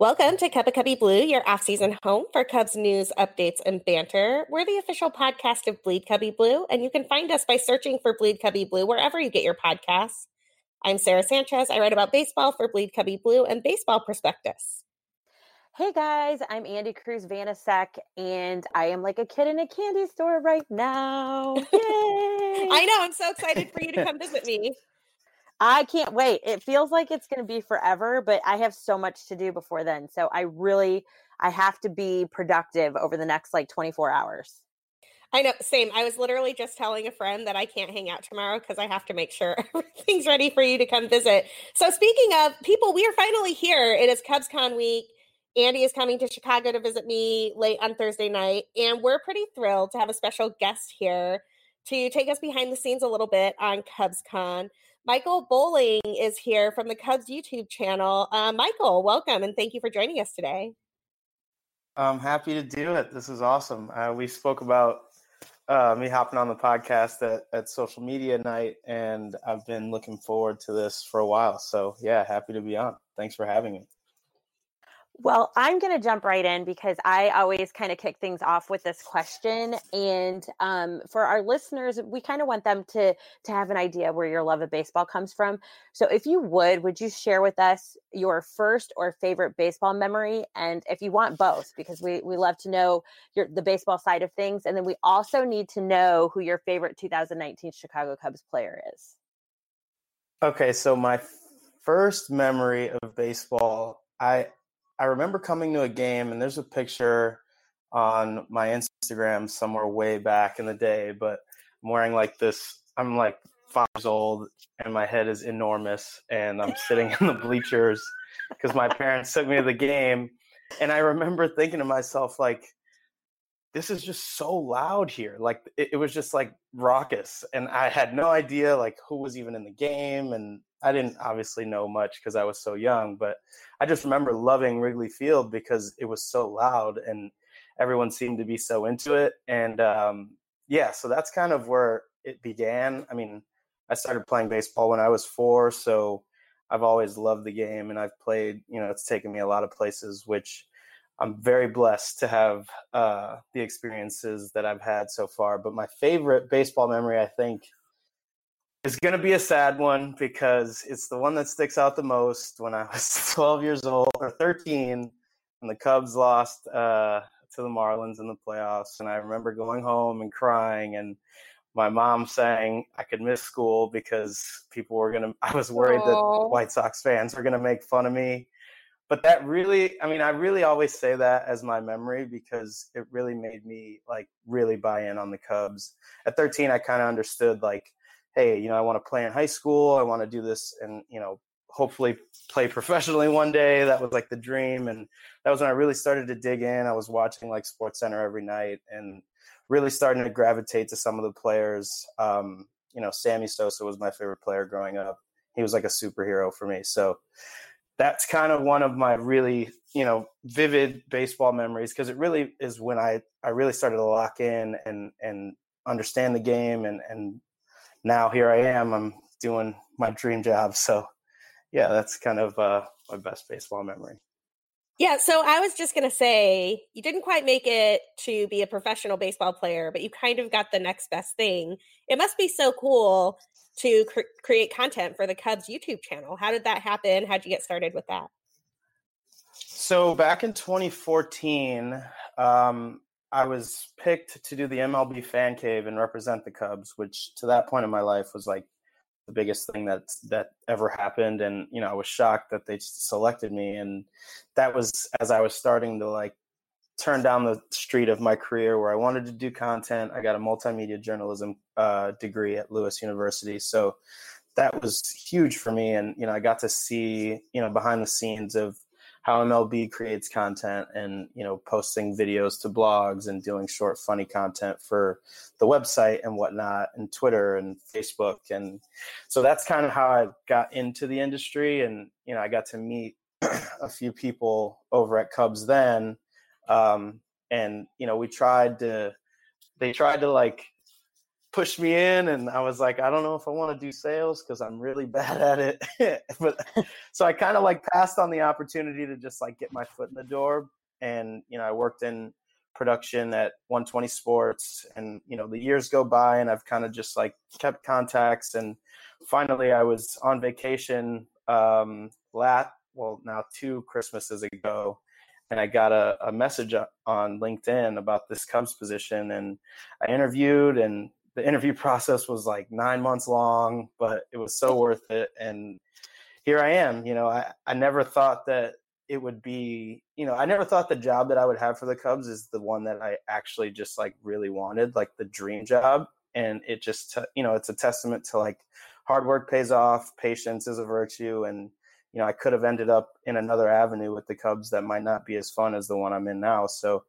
Welcome to Cup of Cubby Blue, your off-season home for Cubs news, updates, and banter. We're the official podcast of Bleed Cubby Blue, and you can find us by searching for Bleed Cubby Blue wherever you get your podcasts. I'm Sara Sanchez. I write about baseball for Bleed Cubby Blue and Baseball Prospectus. Hey guys, I'm Andi Cruz Vanasek, and I am like a kid in a candy store right now. Yay! I know. I'm so excited for you to come visit me. I can't wait. It feels like it's going to be forever, but I have so much to do before then. So I really I have to be productive over the next like 24 hours. I know, same. I was literally just telling a friend that I can't hang out tomorrow because I have to make sure everything's ready for you to come visit. So, speaking of people, we are finally here. It is CubsCon week. Andi is coming to Chicago to visit me late on Thursday night, and we're pretty thrilled to have a special guest here to take us behind the scenes a little bit on CubsCon. Michael Bolling is here from the Cubs YouTube channel. Uh, Michael, welcome and thank you for joining us today. I'm happy to do it. This is awesome. Uh, we spoke about uh, me hopping on the podcast at, at social media night, and I've been looking forward to this for a while. So, yeah, happy to be on. Thanks for having me. Well, I'm going to jump right in because I always kind of kick things off with this question, and um, for our listeners, we kind of want them to to have an idea where your love of baseball comes from. So, if you would, would you share with us your first or favorite baseball memory, and if you want both, because we we love to know your the baseball side of things, and then we also need to know who your favorite 2019 Chicago Cubs player is. Okay, so my first memory of baseball, I I remember coming to a game, and there's a picture on my Instagram somewhere way back in the day, but I'm wearing like this. I'm like five years old, and my head is enormous, and I'm sitting in the bleachers because my parents took me to the game, and I remember thinking to myself like, "This is just so loud here." Like it, it was just like raucous, and I had no idea like who was even in the game, and I didn't obviously know much because I was so young, but I just remember loving Wrigley Field because it was so loud and everyone seemed to be so into it. And um, yeah, so that's kind of where it began. I mean, I started playing baseball when I was four, so I've always loved the game and I've played, you know, it's taken me a lot of places, which I'm very blessed to have uh, the experiences that I've had so far. But my favorite baseball memory, I think, it's going to be a sad one because it's the one that sticks out the most when I was 12 years old or 13 and the Cubs lost uh, to the Marlins in the playoffs. And I remember going home and crying and my mom saying I could miss school because people were going to, I was worried Aww. that White Sox fans were going to make fun of me. But that really, I mean, I really always say that as my memory because it really made me like really buy in on the Cubs. At 13, I kind of understood like, hey, you know, I want to play in high school. I want to do this and, you know, hopefully play professionally one day. That was like the dream. And that was when I really started to dig in. I was watching like Sports Center every night and really starting to gravitate to some of the players. Um, you know, Sammy Sosa was my favorite player growing up. He was like a superhero for me. So that's kind of one of my really, you know, vivid baseball memories because it really is when I, I really started to lock in and, and understand the game and, and now here I am. I'm doing my dream job. So, yeah, that's kind of uh, my best baseball memory. Yeah, so I was just going to say you didn't quite make it to be a professional baseball player, but you kind of got the next best thing. It must be so cool to cr- create content for the Cubs YouTube channel. How did that happen? How'd you get started with that? So back in 2014, um, I was picked to do the MLB fan cave and represent the Cubs, which to that point in my life was like the biggest thing that that ever happened. And you know, I was shocked that they selected me, and that was as I was starting to like turn down the street of my career where I wanted to do content. I got a multimedia journalism uh, degree at Lewis University, so that was huge for me. And you know, I got to see you know behind the scenes of how MLB creates content and you know posting videos to blogs and doing short funny content for the website and whatnot and Twitter and Facebook. And so that's kind of how I got into the industry. And you know I got to meet a few people over at Cubs then. Um, and you know we tried to they tried to like pushed me in and I was like, I don't know if I want to do sales because I'm really bad at it. but so I kind of like passed on the opportunity to just like get my foot in the door. And, you know, I worked in production at 120 Sports and, you know, the years go by and I've kind of just like kept contacts. And finally I was on vacation um, lat, well, now two Christmases ago and I got a, a message on LinkedIn about this Cubs position, and I interviewed, and the interview process was like nine months long, but it was so worth it. And here I am. You know, I, I never thought that it would be, you know, I never thought the job that I would have for the Cubs is the one that I actually just like really wanted, like the dream job. And it just, you know, it's a testament to like hard work pays off, patience is a virtue, and you know, I could have ended up in another avenue with the Cubs that might not be as fun as the one I'm in now. So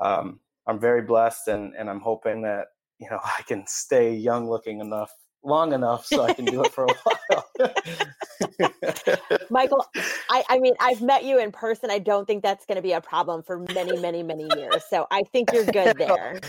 um, I'm very blessed, and and I'm hoping that you know I can stay young looking enough long enough so I can do it for a while. Michael, I, I mean, I've met you in person. I don't think that's going to be a problem for many, many, many years. So I think you're good there.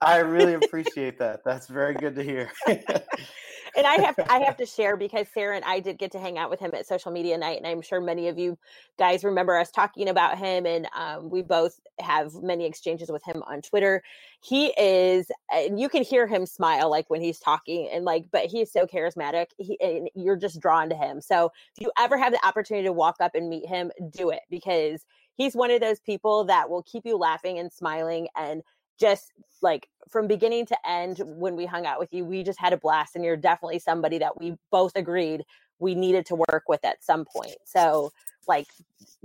I really appreciate that. That's very good to hear and I have to, I have to share because Sara and I did get to hang out with him at social media night, and I'm sure many of you guys remember us talking about him, and um, we both have many exchanges with him on Twitter. He is, and you can hear him smile like when he's talking, and like, but he is so charismatic. He, and you're just drawn to him. So if you ever have the opportunity to walk up and meet him, do it because he's one of those people that will keep you laughing and smiling and just like from beginning to end when we hung out with you we just had a blast and you're definitely somebody that we both agreed we needed to work with at some point so like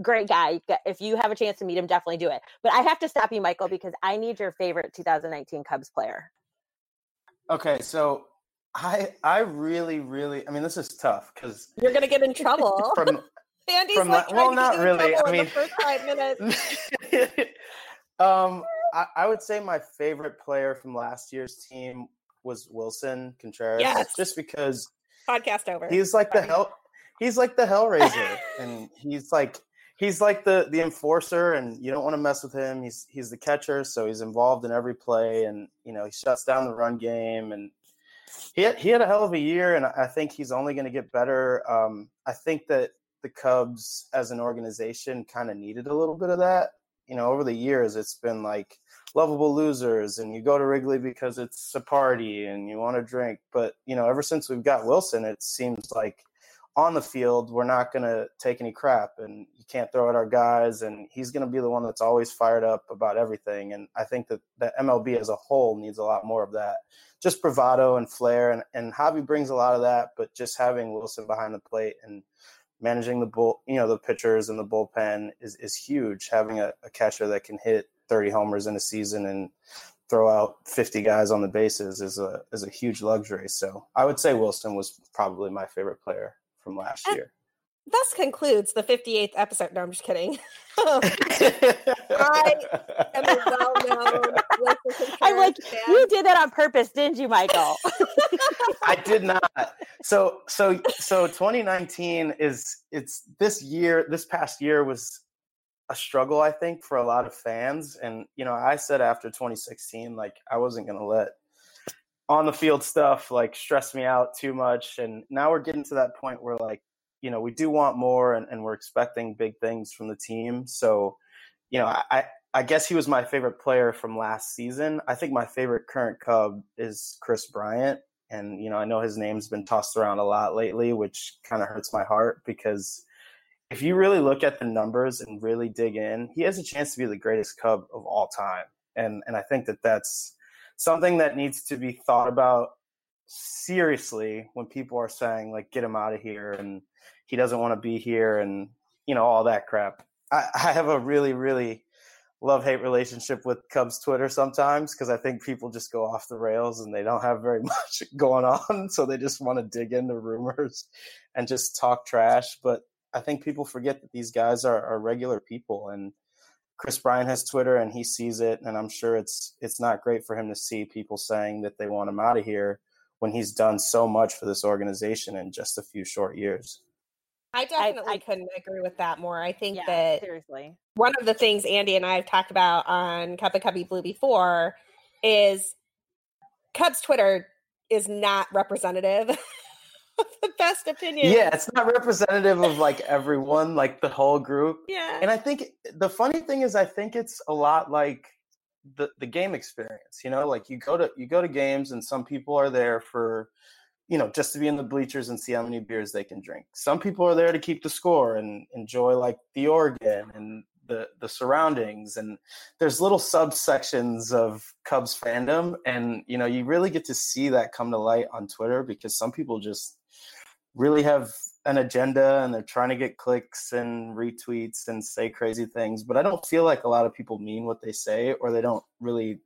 great guy if you have a chance to meet him definitely do it but i have to stop you michael because i need your favorite 2019 cubs player okay so i i really really i mean this is tough because you're gonna get in trouble from Andi's from like, well, not really. I mean, first five minutes. um, I, I, would say my favorite player from last year's team was Willson Contreras. Yes. Just because podcast over. He's like the hell he's like the Hellraiser. and he's like he's like the the enforcer and you don't want to mess with him. He's he's the catcher, so he's involved in every play and you know, he shuts down the run game and he had, he had a hell of a year and I think he's only going to get better. Um, I think that the Cubs as an organization kind of needed a little bit of that. You know, over the years it's been like lovable losers and you go to Wrigley because it's a party and you want to drink. But, you know, ever since we've got Willson, it seems like on the field, we're not going to take any crap and you can't throw at our guys. And he's going to be the one that's always fired up about everything. And I think that the MLB as a whole needs a lot more of that. Just bravado and flair. And, and Javi brings a lot of that, but just having Willson behind the plate and managing the bull, you know, the pitchers and the bullpen is, is huge. Having a, a catcher that can hit 30 homers in a season and throw out 50 guys on the bases is a is a huge luxury. So I would say Willson was probably my favorite player from last eh, year. Thus concludes the 58th episode. No, I'm just kidding. I am a well-known. I'm like, fan. you did that on purpose, didn't you, Michael? I did not. So, so, so 2019 is it's this year. This past year was a struggle, I think, for a lot of fans. And, you know, I said after 2016, like, I wasn't going to let on the field stuff like stress me out too much. And now we're getting to that point where, like, you know, we do want more and, and we're expecting big things from the team. So, you know, I, I guess he was my favorite player from last season. I think my favorite current Cub is Kris Bryant. And, you know, I know his name's been tossed around a lot lately, which kind of hurts my heart because if you really look at the numbers and really dig in, he has a chance to be the greatest Cub of all time. And and I think that that's something that needs to be thought about seriously when people are saying like get him out of here and he doesn't want to be here and you know all that crap. I, I have a really really love hate relationship with Cubs Twitter sometimes because I think people just go off the rails and they don't have very much going on, so they just want to dig into rumors and just talk trash. But I think people forget that these guys are, are regular people and Kris Bryant has Twitter and he sees it and I'm sure it's it's not great for him to see people saying that they want him out of here when he's done so much for this organization in just a few short years. I definitely I, I couldn't agree with that more. I think yeah, that seriously one of the things Andi and I have talked about on Cup of Cubby Blue before is Cubs Twitter is not representative of the best opinion. Yeah, it's not representative of like everyone, like the whole group. Yeah. And I think the funny thing is I think it's a lot like the the game experience, you know, like you go to you go to games and some people are there for you know, just to be in the bleachers and see how many beers they can drink. Some people are there to keep the score and enjoy like the organ and the the surroundings and there's little subsections of Cubs fandom and you know you really get to see that come to light on Twitter because some people just really have an agenda and they're trying to get clicks and retweets and say crazy things but I don't feel like a lot of people mean what they say or they don't really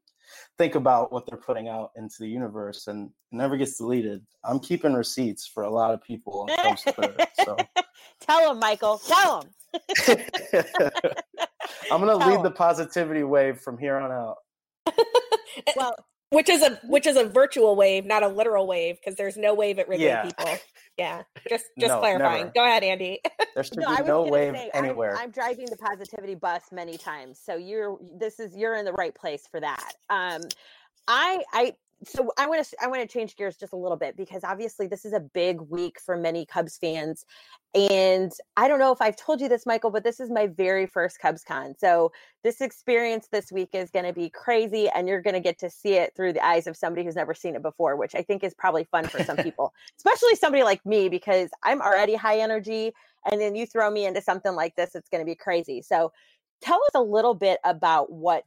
think about what they're putting out into the universe and it never gets deleted. I'm keeping receipts for a lot of people on Cubs Twitter. So tell them, Michael. Tell them. I'm going to lead the positivity wave from here on out. well, which is a which is a virtual wave, not a literal wave, because there's no wave at Wrigley yeah. people. Yeah, just just no, clarifying. Never. Go ahead, Andi. There should no, be no wave say, anywhere. I'm, I'm, driving the positivity bus many times, so you're this is you're in the right place for that. Um, I I so I want to I want to change gears just a little bit because obviously this is a big week for many Cubs fans, and I don't know if I've told you this, Michael, but this is my very first Cubs Con. So this experience this week is going to be crazy, and you're going to get to see it through the eyes of somebody who's never seen it before, which I think is probably fun for some people, especially somebody like me because I'm already high energy, and then you throw me into something like this, it's going to be crazy. So tell us a little bit about what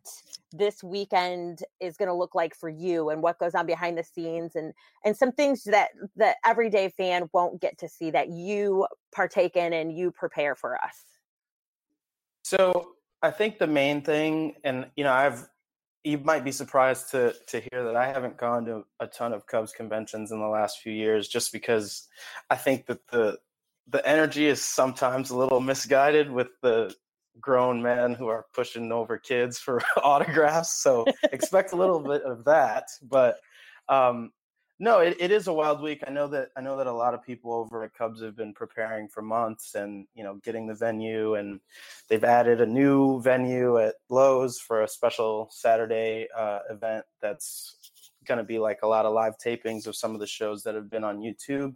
this weekend is going to look like for you and what goes on behind the scenes and and some things that the everyday fan won't get to see that you partake in and you prepare for us. So i think the main thing and you know i've you might be surprised to to hear that i haven't gone to a ton of cubs conventions in the last few years just because i think that the the energy is sometimes a little misguided with the grown men who are pushing over kids for autographs. So expect a little bit of that. But um, no, it, it is a wild week. I know that I know that a lot of people over at Cubs have been preparing for months and you know getting the venue and they've added a new venue at Lowe's for a special Saturday uh, event that's going to be like a lot of live tapings of some of the shows that have been on YouTube.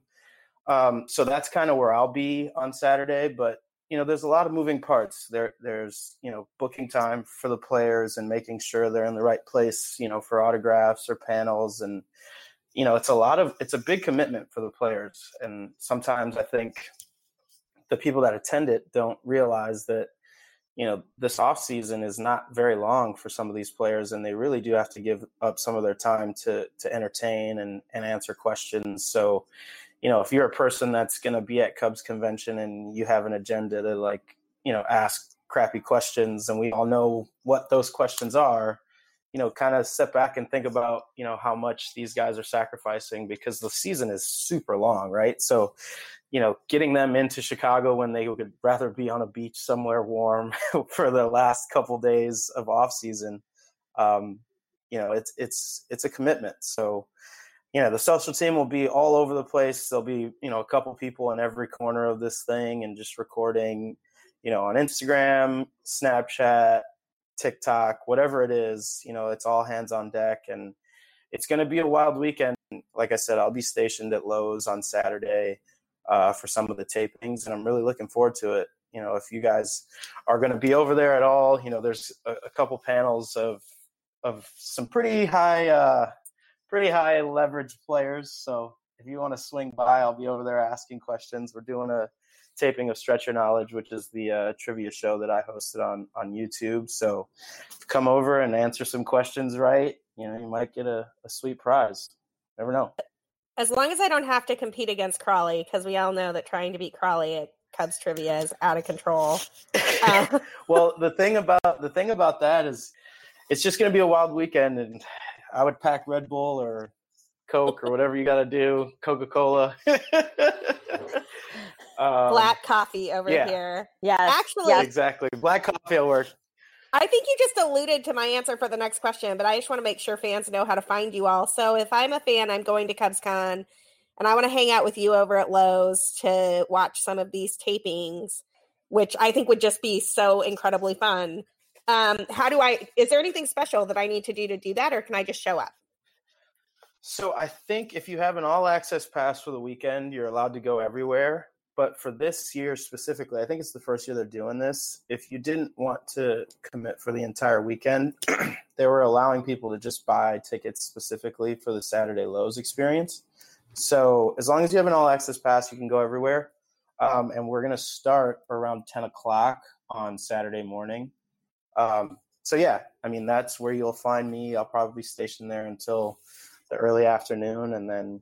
Um, so that's kind of where I'll be on Saturday. But you know, there's a lot of moving parts. There, there's you know, booking time for the players and making sure they're in the right place, you know, for autographs or panels, and you know, it's a lot of it's a big commitment for the players. And sometimes I think the people that attend it don't realize that you know this off season is not very long for some of these players and they really do have to give up some of their time to to entertain and and answer questions so you know, if you're a person that's going to be at Cubs convention and you have an agenda to like, you know, ask crappy questions and we all know what those questions are, you know, kind of step back and think about, you know, how much these guys are sacrificing because the season is super long, right? So, you know, getting them into Chicago when they would rather be on a beach somewhere warm for the last couple days of off season, um, you know, it's it's it's a commitment. So, you know the social team will be all over the place. There'll be you know a couple people in every corner of this thing and just recording you know on instagram snapchat tiktok whatever it is you know it's all hands on deck and it's going to be a wild weekend. Like i said i'll be stationed at Lowe's on saturday uh, for some of the tapings and i'm really looking forward to it. You know if you guys are going to be over there at all you know there's a, a couple panels of of some pretty high uh, pretty high leverage players. So if you want to swing by, I'll be over there asking questions. We're doing a taping of Stretch Your Knowledge, which is the uh, trivia show that I hosted on on YouTube. So come over and answer some questions right. You know, you might get a, a sweet prize. Never know. As long as I don't have to compete against Crawley, because we all know that trying to beat Crawley at Cubs trivia is out of control. Uh- well, the thing about the thing about that is, it's just going to be a wild weekend, and I would pack Red Bull or Coke or whatever you got to do, Coca Cola. um, Black coffee over yeah. here. Yeah, actually, yeah. exactly. Black coffee will work. I think you just alluded to my answer for the next question, but I just want to make sure fans know how to find you all. So if I'm a fan, I'm going to CubsCon and I want to hang out with you over at Lowe's to watch some of these tapings, which I think would just be so incredibly fun. Um, how do I? Is there anything special that I need to do to do that, or can I just show up? So I think if you have an all access pass for the weekend, you're allowed to go everywhere. But for this year specifically, I think it's the first year they're doing this. If you didn't want to commit for the entire weekend, they were allowing people to just buy tickets specifically for the Saturday Lows experience. So as long as you have an all access pass, you can go everywhere. Um, and we're going to start around 10 o'clock on Saturday morning. Um, so yeah, I mean, that's where you'll find me. I'll probably be stationed there until the early afternoon and then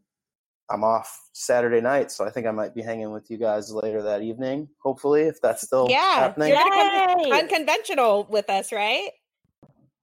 I'm off Saturday night, so I think I might be hanging with you guys later that evening. Hopefully, if that's still yeah, happening. you're gonna come unconventional with us, right?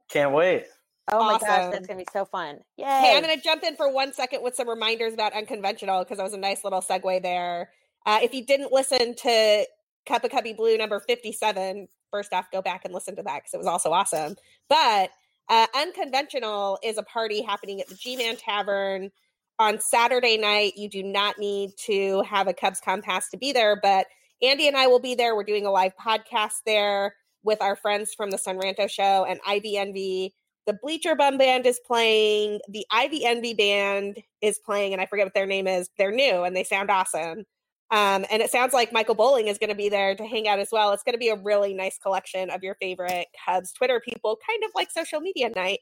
Can't wait. Oh my gosh, that's gonna be so fun! Yay! Hey, I'm gonna jump in for one second with some reminders about unconventional because that was a nice little segue there. Uh, if you didn't listen to Cup of Cubby Blue number 57, first off, go back and listen to that because it was also awesome. But uh, unconventional is a party happening at the G Man Tavern on Saturday night. You do not need to have a CubsCon pass to be there, but Andi and I will be there. We're doing a live podcast there with our friends from the Sonranto Show and Ivy Envy. The Bleacher Bum Band is playing. The Ivy Envy Band is playing, and I forget what their name is. They're new and they sound awesome. Um, and it sounds like Michael Bolling is going to be there to hang out as well. It's going to be a really nice collection of your favorite Cubs Twitter people, kind of like social media night,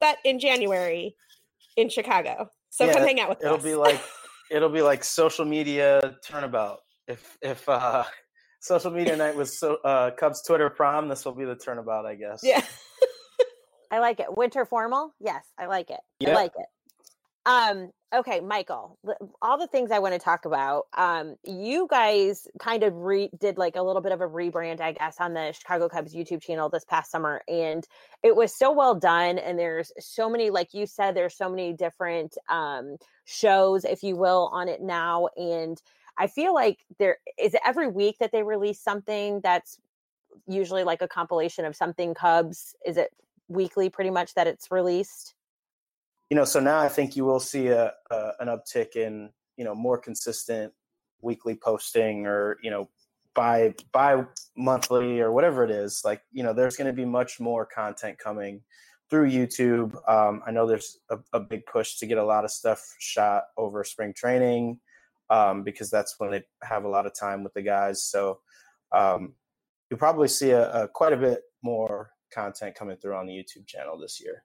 but in January in Chicago. So yeah, come hang out with it'll us. It'll be like it'll be like social media turnabout. If if uh social media night was so uh Cubs Twitter prom, this will be the turnabout, I guess. Yeah. I like it. Winter formal? Yes, I like it. Yep. I like it. Um, okay, Michael, all the things I want to talk about. Um, you guys kind of re- did like a little bit of a rebrand, I guess, on the Chicago Cubs YouTube channel this past summer, and it was so well done. And there's so many, like you said, there's so many different um, shows, if you will, on it now. And I feel like there is every week that they release something that's usually like a compilation of something Cubs. Is it weekly, pretty much that it's released? You know, so now I think you will see a, a an uptick in you know more consistent weekly posting or you know by by monthly or whatever it is. Like you know, there's going to be much more content coming through YouTube. Um, I know there's a, a, big push to get a lot of stuff shot over spring training um, because that's when they have a lot of time with the guys. So um, you'll probably see a, a quite a bit more content coming through on the YouTube channel this year.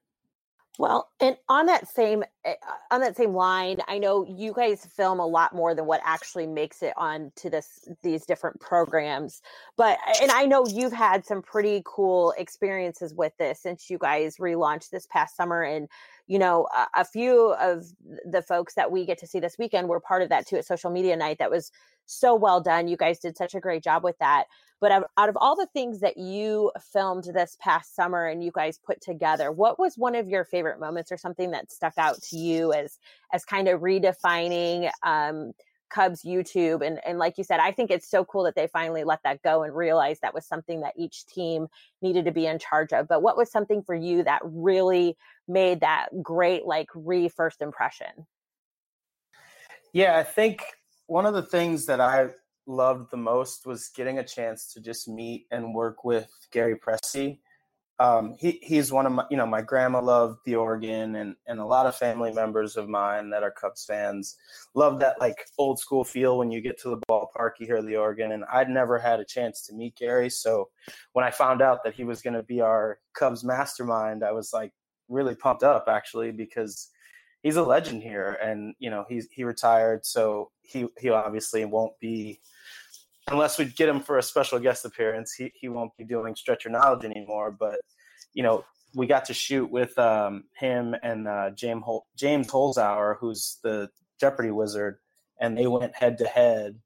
Well, and on that same eh, on that same line, I know you guys film a lot more than what actually makes it on to this these different programs. But and I know you've had some pretty cool experiences with this since you guys relaunched this past summer and you know a, a few of the folks that we get to see this weekend were part of that too at social media night that was so well done. You guys did such a great job with that. But out of all the things that you filmed this past summer and you guys put together, what was one of your favorite moments or something that stuck out to you as as kind of redefining um, Cubs YouTube? And and like you said, I think it's so cool that they finally let that go and realized that was something that each team needed to be in charge of. But what was something for you that really made that great like re first impression? Yeah, I think one of the things that I loved the most was getting a chance to just meet and work with Gary Pressy. Um, he, he's one of my, you know, my grandma loved the organ and, and a lot of family members of mine that are Cubs fans love that like old school feel when you get to the ballpark, you hear the organ. And I'd never had a chance to meet Gary. So when I found out that he was going to be our Cubs mastermind, I was like really pumped up actually because he's a legend here and, you know, he's, he retired. So he, he obviously won't be unless we get him for a special guest appearance, he, he won't be doing Stretch Your Knowledge anymore. But, you know, we got to shoot with um, him and uh, James, Hol- James Holzhauer, who's the Jeopardy wizard, and they went head to head.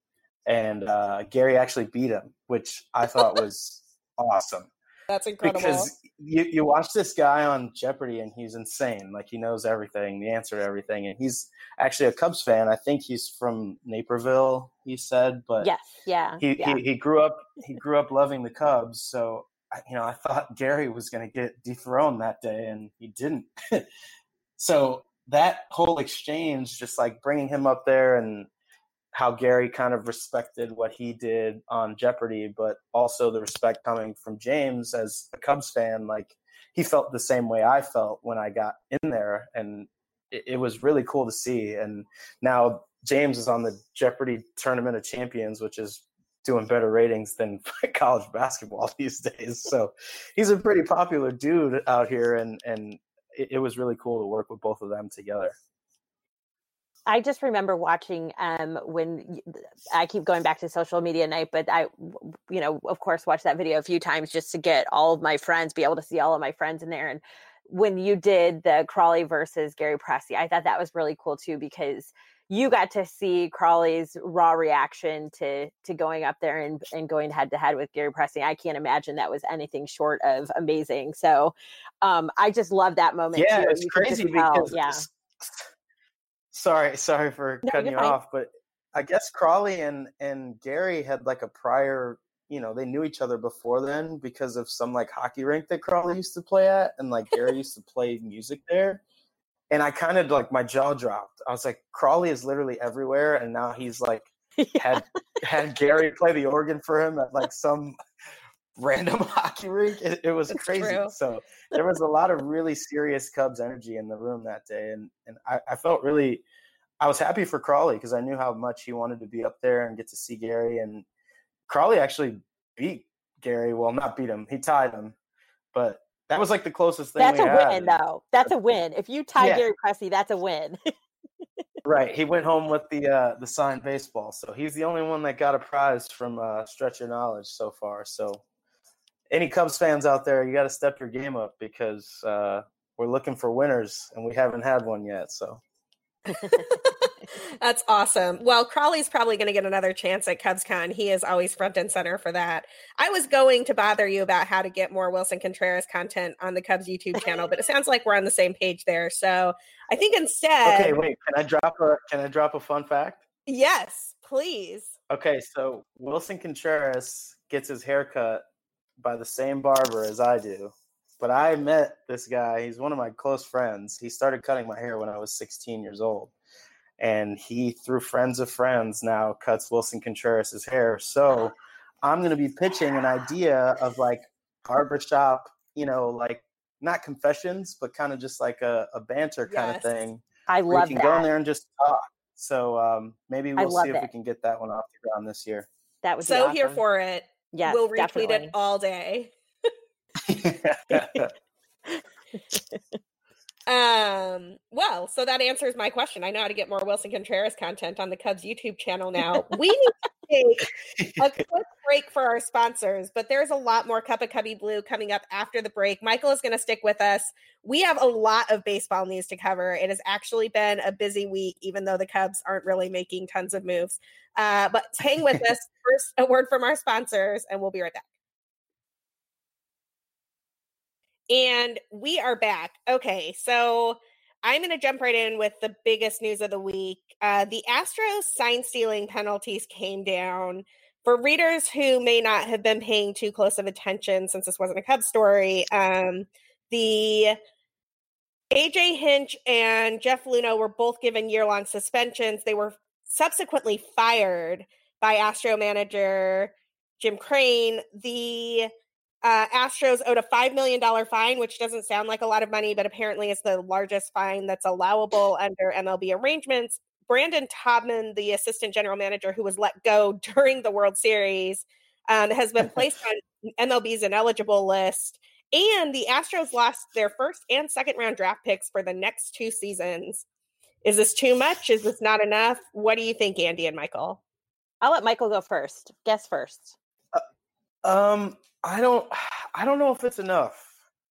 And uh, Gary actually beat him, which I thought was awesome. That's incredible. Because you, you watch this guy on Jeopardy and he's insane. Like he knows everything, the answer to everything. And he's actually a Cubs fan. I think he's from Naperville, he said. But yes, yeah. He, yeah. he, he grew up he grew up loving the Cubs. So you know, I thought Gary was gonna get dethroned that day and he didn't. so that whole exchange, just like bringing him up there and how Gary kind of respected what he did on Jeopardy, but also the respect coming from James as a Cubs fan. Like he felt the same way I felt when I got in there, and it, it was really cool to see. And now James is on the Jeopardy Tournament of Champions, which is doing better ratings than college basketball these days. So he's a pretty popular dude out here, and and it, it was really cool to work with both of them together. I just remember watching um, when I keep going back to social media night, but I, you know, of course, watched that video a few times just to get all of my friends, be able to see all of my friends in there. And when you did the Crawley versus Gary Pressy, I thought that was really cool too because you got to see Crawley's raw reaction to to going up there and, and going head to head with Gary Pressy. I can't imagine that was anything short of amazing. So um, I just love that moment. Yeah, too. it's crazy because yeah. Sorry, sorry for no, cutting you fine. off, but I guess Crawley and and Gary had like a prior, you know, they knew each other before then because of some like hockey rink that Crawley used to play at, and like Gary used to play music there and I kind of like my jaw dropped. I was like, Crawley is literally everywhere, and now he's like yeah. had had Gary play the organ for him at like some random hockey rink. It, it was crazy. True. So there was a lot of really serious Cubs energy in the room that day, and and I, I felt really. I was happy for Crawley because I knew how much he wanted to be up there and get to see Gary. And Crawley actually beat Gary. Well, not beat him. He tied him, but that was like the closest thing. That's a had. win, though. That's a win. If you tie yeah. Gary Pressy, that's a win. right. He went home with the uh, the signed baseball, so he's the only one that got a prize from uh, Stretch Your Knowledge so far. So, any Cubs fans out there, you got to step your game up because uh, we're looking for winners, and we haven't had one yet. So. That's awesome. Well, Crawley's probably going to get another chance at CubsCon. He is always front and center for that. I was going to bother you about how to get more Willson Contreras content on the Cubs YouTube channel, but it sounds like we're on the same page there. So I think instead. Okay, wait. Can I drop a Can I drop a fun fact? Yes, please. Okay, so Willson Contreras gets his haircut by the same barber as I do. But I met this guy. He's one of my close friends. He started cutting my hair when I was 16 years old and he through friends of friends now cuts Willson Contreras' hair. So I'm going to be pitching an idea of like barbershop, you know, like not confessions, but kind of just like a, a banter kind yes. of thing. I love you can that. go in there and just talk. So um, maybe we'll see if it. we can get that one off the ground this year. That was so awesome. here for it. Yeah, we'll retweet definitely. it all day. Um, well, so that answers my question. I know how to get more Willson Contreras content on the Cubs YouTube channel now. We need to take a quick break for our sponsors, but there's a lot more Cup of Cubby Blue coming up after the break. Michael is going to stick with us. We have a lot of baseball news to cover. It has actually been a busy week, even though the Cubs aren't really making tons of moves. Uh, but hang with us. First, a word from our sponsors, and we'll be right back. And we are back. Okay, so I'm going to jump right in with the biggest news of the week. Uh, the Astros sign stealing penalties came down. For readers who may not have been paying too close of attention since this wasn't a Cubs story, um, the AJ Hinch and Jeff Luhnow were both given year long suspensions. They were subsequently fired by Astro manager Jim Crane. The uh, Astros owed a $5 million fine, which doesn't sound like a lot of money, but apparently is the largest fine that's allowable under MLB arrangements. Brandon Taubman, the assistant general manager who was let go during the World Series, um, has been placed on MLB's ineligible list. And the Astros lost their first and second round draft picks for the next two seasons. Is this too much? Is this not enough? What do you think, Andi and Michael? I'll let Michael go first. Guess first. Uh, um, I don't I don't know if it's enough.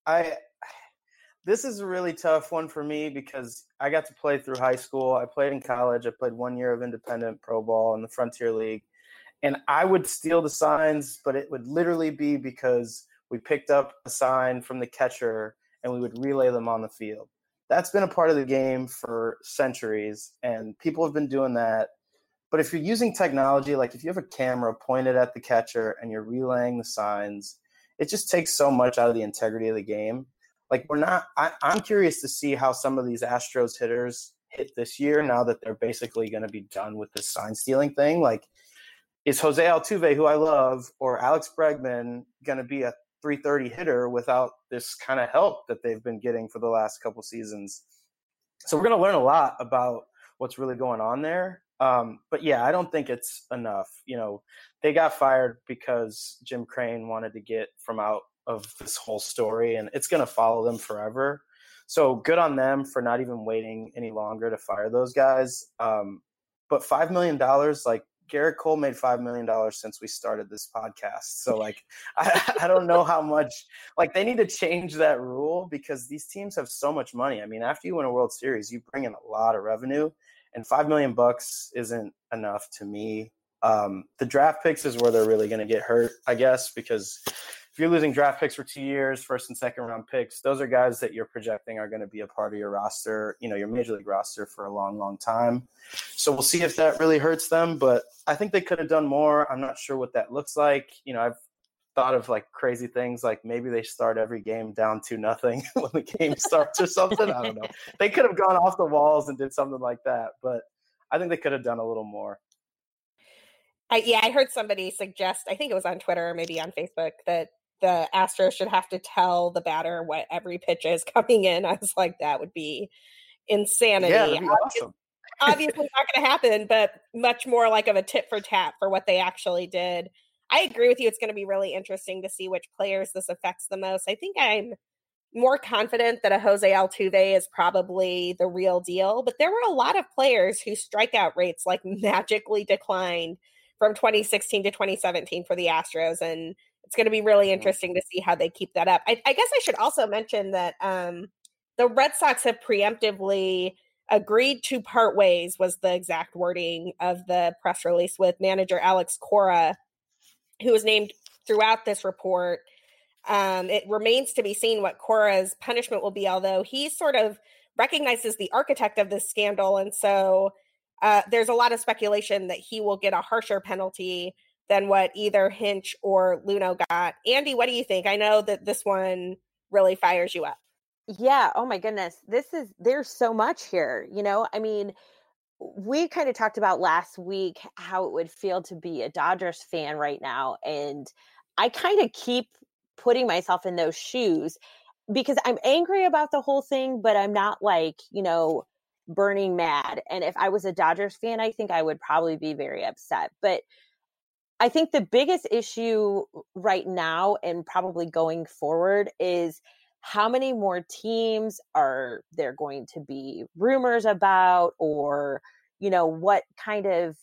I this is a really tough one for me because I got to play through high school. I played in college. I played one year of independent pro ball in the Frontier League. And I would steal the signs, but it would literally be because we picked up a sign from the catcher and we would relay them on the field. That's been a part of the game for centuries, and people have been doing that but if you're using technology, like if you have a camera pointed at the catcher and you're relaying the signs, it just takes so much out of the integrity of the game. Like we're not. I, I'm curious to see how some of these Astros hitters hit this year now that they're basically going to be done with this sign stealing thing. Like, is Jose Altuve, who I love, or Alex Bregman going to be a 330 hitter without this kind of help that they've been getting for the last couple seasons? so we're going to learn a lot about what's really going on there. Um, but yeah, I don't think it's enough. You know, they got fired because Jim Crane wanted to get from out of this whole story, and it's going to follow them forever. So good on them for not even waiting any longer to fire those guys. Um, but five million dollars, like Gerrit Cole made five million dollars since we started this podcast. So like I, I don't know how much like they need to change that rule because these teams have so much money. I mean, after you win a World Series, you bring in a lot of revenue, and five million bucks isn't enough to me. Um, the draft picks is where they're really going to get hurt, I guess, because if you're losing draft picks for two years, first and second round picks, those are guys that you're projecting are going to be a part of your roster, you know, your major league roster for a long, long time. So we'll see if that really hurts them. But I think they could have done more. I'm not sure what that looks like. You know, I've thought of like crazy things like maybe they start every game down to nothing when the game starts or something. I don't know. They could have gone off the walls and did something like that, but I think they could have done a little more. I, yeah, I heard somebody suggest, I think it was on Twitter or maybe on Facebook, that the Astros should have to tell the batter what every pitch is coming in. I was like, that would be insanity. Yeah, be awesome. Obviously, not going to happen, but much more like of a tit for tat for what they actually did. I agree with you. It's going to be really interesting to see which players this affects the most. I think I'm more confident that a Jose Altuve is probably the real deal, but there were a lot of players whose strikeout rates like magically declined from 2016 to 2017 for the Astros. And it's going to be really interesting to see how they keep that up. I, I guess I should also mention that um, the Red Sox have preemptively agreed to part ways, was the exact wording of the press release with manager Alex Cora, who was named throughout this report. Um, it remains to be seen what Cora's punishment will be, although he sort of recognizes the architect of this scandal. And so uh, there's a lot of speculation that he will get a harsher penalty than what either Hinch or Luhnow got. Andi, what do you think? I know that this one really fires you up. Yeah. Oh my goodness. This is, there's so much here. You know, I mean, we kind of talked about last week how it would feel to be a Dodgers fan right now. And I kind of keep putting myself in those shoes because I'm angry about the whole thing, but I'm not like, you know, burning mad. And if I was a Dodgers fan, I think I would probably be very upset. But I think the biggest issue right now and probably going forward is how many more teams are there going to be rumors about or you know what kind of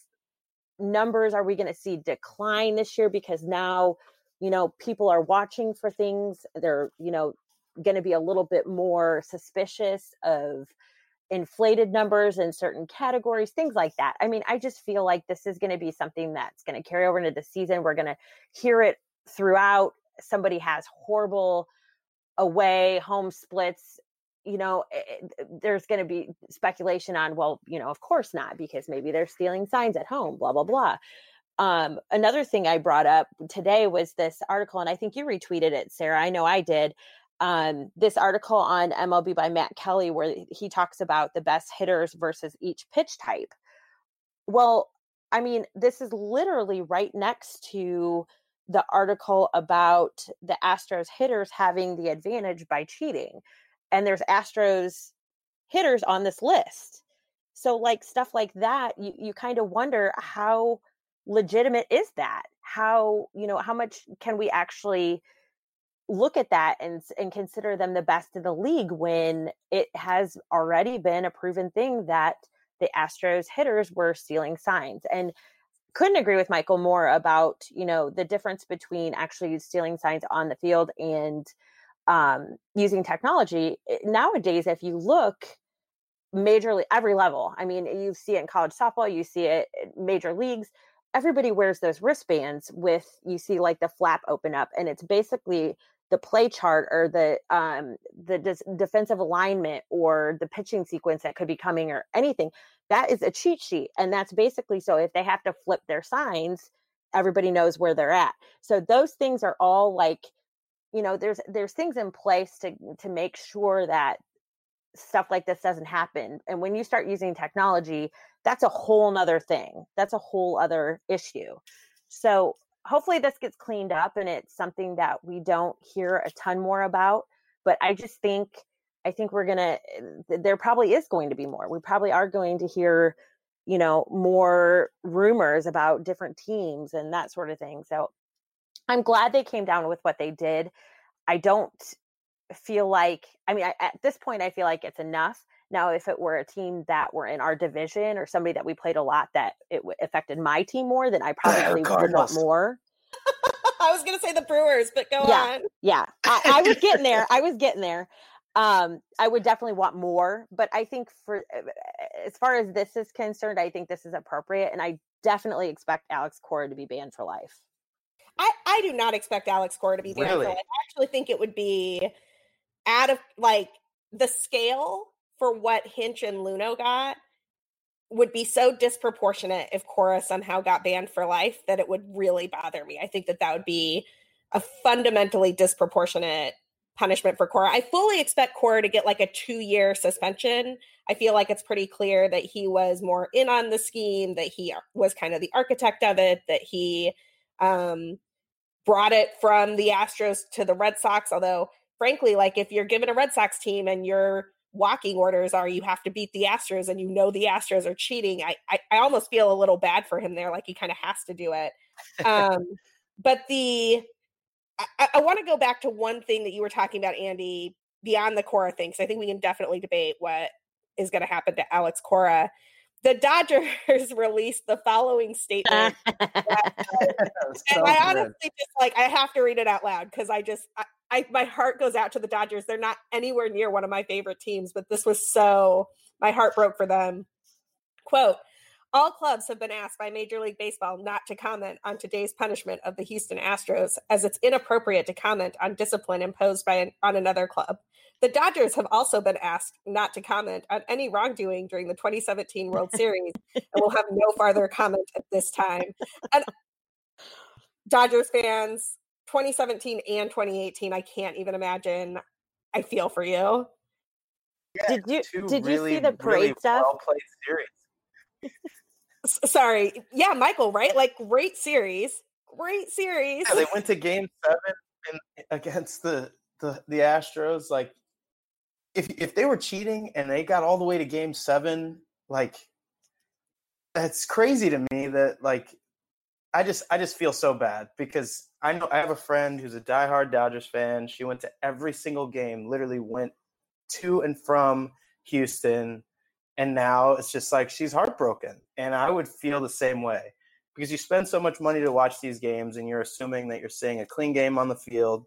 numbers are we going to see decline this year because now you know people are watching for things they're you know going to be a little bit more suspicious of inflated numbers in certain categories, things like that. I mean, I just feel like this is going to be something that's going to carry over into the season. We're going to hear it throughout. Somebody has horrible away home splits. You know, it, eh, eh, there's going to be speculation on, well, you know, of course not, because maybe they're stealing signs at home, blah, blah, blah. Um, another thing I brought up today was this article, and I think you retweeted it, Sara. I know I did um, this article on MLB by Matt Kelly, where he talks about the best hitters versus each pitch type. Well, I mean, this is literally right next to the article about the Astros hitters having the advantage by cheating. And there's Astros hitters on this list. So, like stuff like that, you, you kind of wonder how legitimate is that? How, you know, how much can we actually look at that and and consider them the best in the league when it has already been a proven thing that the Astros hitters were stealing signs and couldn't agree with Michael more about you know the difference between actually stealing signs on the field and um, using technology. Nowadays if you look majorly every level i mean you see it in college softball you see it major leagues everybody wears those wristbands with you see like the flap open up and it's basically the play chart or the um the defensive alignment or the pitching sequence that could be coming or anything. That is a cheat sheet and that's basically so if they have to flip their signs everybody knows where they're at. So those things are all like you know there's there's things in place to to make sure that stuff like this doesn't happen and when you start using technology that's a whole nother thing that's a whole other issue so hopefully this gets cleaned up and it's something that we don't hear a ton more about. But I just think I think we're gonna. There probably is going to be more. We probably are going to hear, you know, more rumors about different teams and that sort of thing. So I'm glad they came down with what they did. I don't feel like. I mean, I, at this point, I feel like it's enough. Now, if it were a team that were in our division or somebody that we played a lot that it w- affected my team more, then I probably would want more. I was going to say the Brewers, but go yeah, on. Yeah, I, I was getting there. I was getting there. Um, I would definitely want more, but I think for uh, as far as this is concerned, I think this is appropriate, and I definitely expect Alex Cora to be banned for life. I, I do not expect Alex Cora to be banned really? for life. I actually think it would be out of like the scale for what Hinch and Luhnow got would be so disproportionate if Cora somehow got banned for life that it would really bother me. I think that that would be a fundamentally disproportionate punishment for Cora. I fully expect Cora to get like a two year suspension. I feel like it's pretty clear that he was more in on the scheme, that he was kind of the architect of it, that he um, brought it from the Astros to the Red Sox. Although, frankly, like if you're given a Red Sox team and you're walking orders are you have to beat the Astros and you know the Astros are cheating. I I, I almost feel a little bad for him there, like he kind of has to do it. Um, but the I, I want to go back to one thing that you were talking about, Andi, beyond the Cora thing, because I think we can definitely debate what is going to happen to Alex Cora. The Dodgers released the following statement. that, so and I honestly just like I have to read it out loud because I just I, I my heart goes out to the Dodgers. They're not anywhere near one of my favorite teams, but this was so my heart broke for them. Quote all clubs have been asked by Major League Baseball not to comment on today's punishment of the Houston Astros, as it's inappropriate to comment on discipline imposed by an, on another club. The Dodgers have also been asked not to comment on any wrongdoing during the 2017 World Series and will have no farther comment at this time. And Dodgers fans, 2017 and 2018, I can't even imagine. I feel for you. Yeah, did you did really, you see the parade really stuff? Well played series. Sorry, yeah, Michael, right? Like great series, great series. Yeah, they went to Game Seven in, against the the the Astros. Like, if if they were cheating and they got all the way to Game Seven, like that's crazy to me. That like, I just I just feel so bad because I know I have a friend who's a diehard Dodgers fan. She went to every single game, literally went to and from Houston. And now it's just like she's heartbroken. And I would feel the same way because you spend so much money to watch these games and you're assuming that you're seeing a clean game on the field.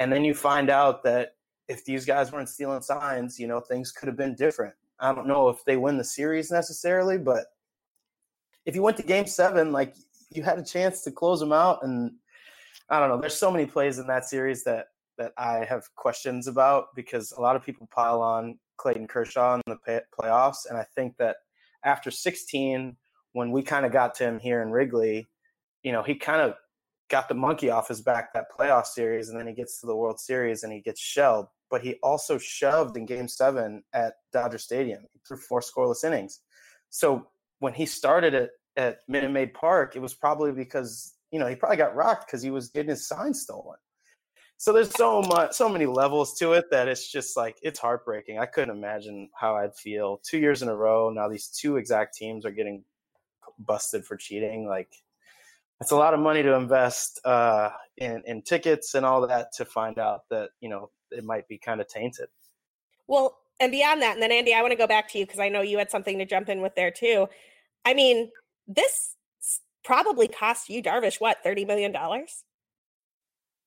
And then you find out that if these guys weren't stealing signs, you know, things could have been different. I don't know if they win the series necessarily, but if you went to game seven, like you had a chance to close them out and I don't know. There's so many plays in that series that that I have questions about because a lot of people pile on Clayton Kershaw in the pay- playoffs, and I think that after 16, when we kind of got to him here in Wrigley, you know, he kind of got the monkey off his back that playoff series, and then he gets to the World Series and he gets shelled. But he also shoved in Game Seven at Dodger Stadium through four scoreless innings. So when he started at at Minute Maid Park, it was probably because you know, he probably got rocked because he was getting his sign stolen. So there's so much, so many levels to it that it's just like it's heartbreaking. I couldn't imagine how I'd feel two years in a row. Now these two exact teams are getting busted for cheating. Like it's a lot of money to invest uh, in in tickets and all that to find out that you know it might be kind of tainted. Well, and beyond that, and then Andi, I want to go back to you because I know you had something to jump in with there too. I mean, this probably cost you Darvish what thirty million dollars.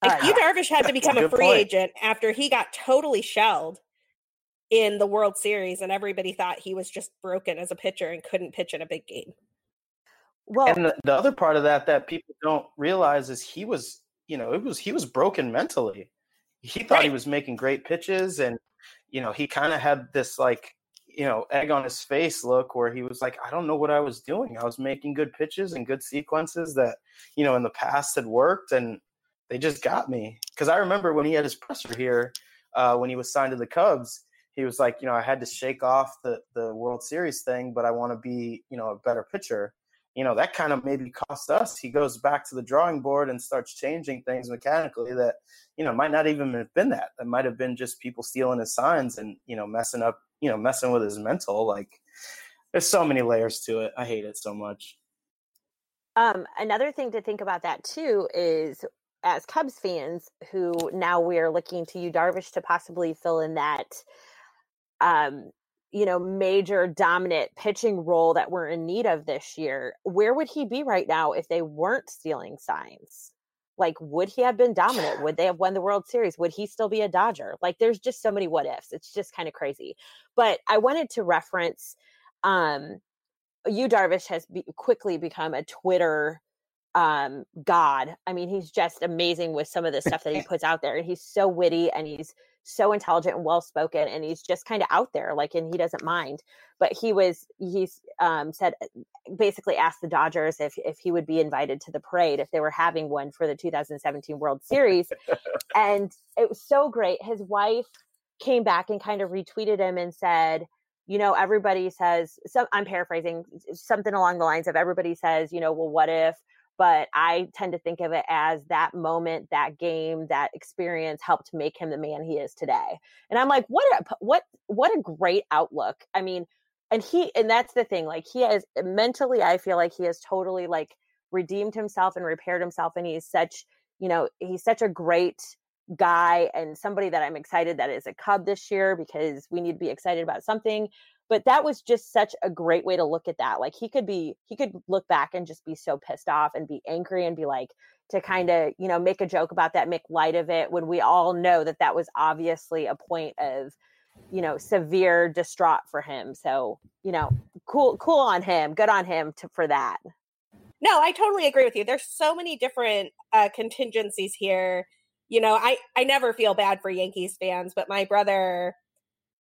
Like uh, Yu Darvish had to become a free point. agent after he got totally shelled in the World Series, and everybody thought he was just broken as a pitcher and couldn't pitch in a big game. Well, and the, the other part of that that people don't realize is he was, you know, it was he was broken mentally. He thought right. he was making great pitches, and you know, he kind of had this like you know, egg on his face look where he was like, I don't know what I was doing. I was making good pitches and good sequences that, you know, in the past had worked and they just got me. Cause I remember when he had his presser here, uh, when he was signed to the Cubs, he was like, you know, I had to shake off the, the World Series thing, but I want to be, you know, a better pitcher. You know that kind of maybe cost us. He goes back to the drawing board and starts changing things mechanically that you know might not even have been that. It might have been just people stealing his signs and you know messing up, you know messing with his mental. Like there's so many layers to it. I hate it so much. Um, another thing to think about that too is as Cubs fans who now we are looking to Yu Darvish to possibly fill in that um you know major dominant pitching role that we're in need of this year where would he be right now if they weren't stealing signs? Like would he have been dominant? Would they have won the world series? Would he still be a dodger? Like there's just so many what ifs. It's just kind of crazy. But i wanted to reference um Yu Darvish has be- quickly become a Twitter um god. I mean, he's just amazing with some of the stuff that he puts out there and he's so witty and he's so intelligent and well spoken and he's just kind of out there like and he doesn't mind. But he was he's um said basically asked the Dodgers if if he would be invited to the parade if they were having one for the 2017 World Series. and it was so great. His wife came back and kind of retweeted him and said you know, everybody says, so I'm paraphrasing something along the lines of everybody says, you know, well, what if? But I tend to think of it as that moment, that game, that experience helped make him the man he is today. And I'm like, what a what what a great outlook. I mean, and he and that's the thing, like he has mentally, I feel like he has totally like redeemed himself and repaired himself, and he's such, you know, he's such a great guy and somebody that I'm excited that is a Cub this year because we need to be excited about something. But that was just such a great way to look at that. Like he could be, he could look back and just be so pissed off and be angry and be like, to kind of, you know, make a joke about that, make light of it when we all know that that was obviously a point of, you know, severe distraught for him. So, you know, cool, cool on him. Good on him to, for that. No, I totally agree with you. There's so many different uh, contingencies here you know, I I never feel bad for Yankees fans, but my brother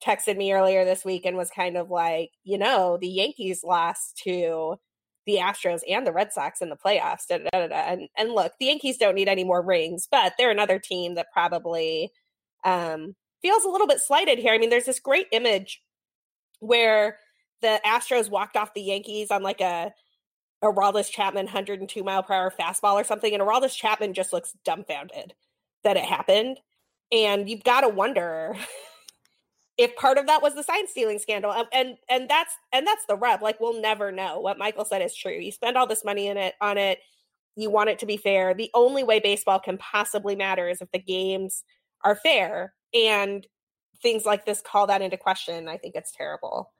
texted me earlier this week and was kind of like, you know, the Yankees lost to the Astros and the Red Sox in the playoffs. Da, da, da, and and look, the Yankees don't need any more rings, but they're another team that probably um, feels a little bit slighted here. I mean, there's this great image where the Astros walked off the Yankees on like a Aroldis Chapman 102 mile per hour fastball or something, and Aroldis Chapman just looks dumbfounded that it happened. And you've got to wonder if part of that was the sign stealing scandal. Um, and and that's and that's the rub. Like we'll never know. What Michael said is true. You spend all this money in it on it. You want it to be fair. The only way baseball can possibly matter is if the games are fair. And things like this call that into question. I think it's terrible.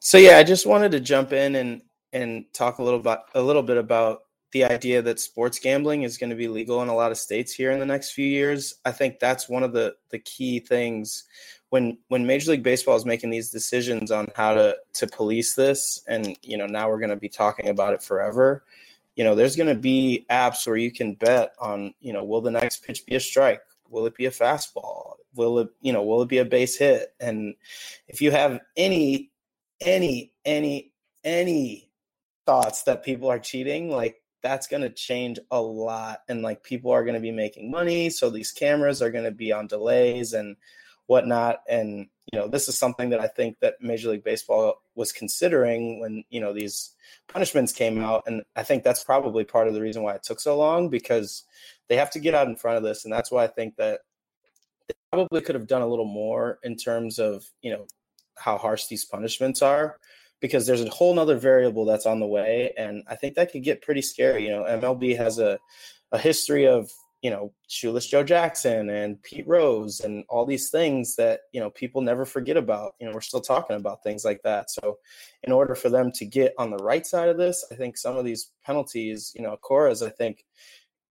So yeah, I just wanted to jump in and and talk a little about a little bit about the idea that sports gambling is going to be legal in a lot of states here in the next few years. I think that's one of the the key things when when Major League Baseball is making these decisions on how to to police this, and you know now we're going to be talking about it forever. You know, there's going to be apps where you can bet on you know will the next pitch be a strike? Will it be a fastball? Will it you know will it be a base hit? And if you have any any any any thoughts that people are cheating, like that's going to change a lot and like people are going to be making money so these cameras are going to be on delays and whatnot and you know this is something that i think that major league baseball was considering when you know these punishments came out and i think that's probably part of the reason why it took so long because they have to get out in front of this and that's why i think that they probably could have done a little more in terms of you know how harsh these punishments are because there's a whole nother variable that's on the way. And I think that could get pretty scary. You know, MLB has a, a history of, you know, Shoeless Joe Jackson and Pete Rose and all these things that, you know, people never forget about. You know, we're still talking about things like that. So in order for them to get on the right side of this, I think some of these penalties, you know, Cora's, I think,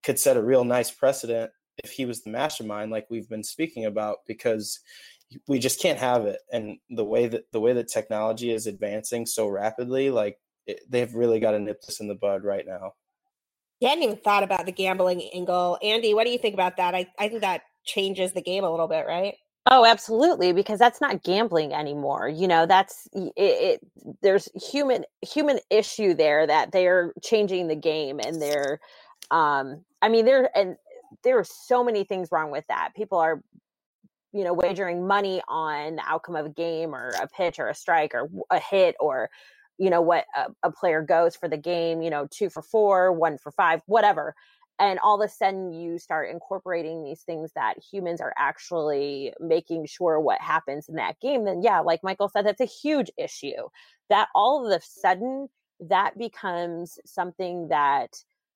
could set a real nice precedent if he was the mastermind, like we've been speaking about, because we just can't have it and the way that the way that technology is advancing so rapidly like it, they've really got to nip this in the bud right now yeah i hadn't even thought about the gambling angle andi what do you think about that i, I think that changes the game a little bit right Oh, absolutely, because that's not gambling anymore. You know, that's it, it, There's human human issue there that they're changing the game, and they're, um, I mean, there and there are so many things wrong with that. People are you know wagering money on the outcome of a game or a pitch or a strike or a hit or you know what a, a player goes for the game you know two for four one for five whatever. And all of a sudden you start incorporating these things that humans are actually making sure what happens in that game then yeah like michael said that's a huge issue. That all of a sudden that becomes something that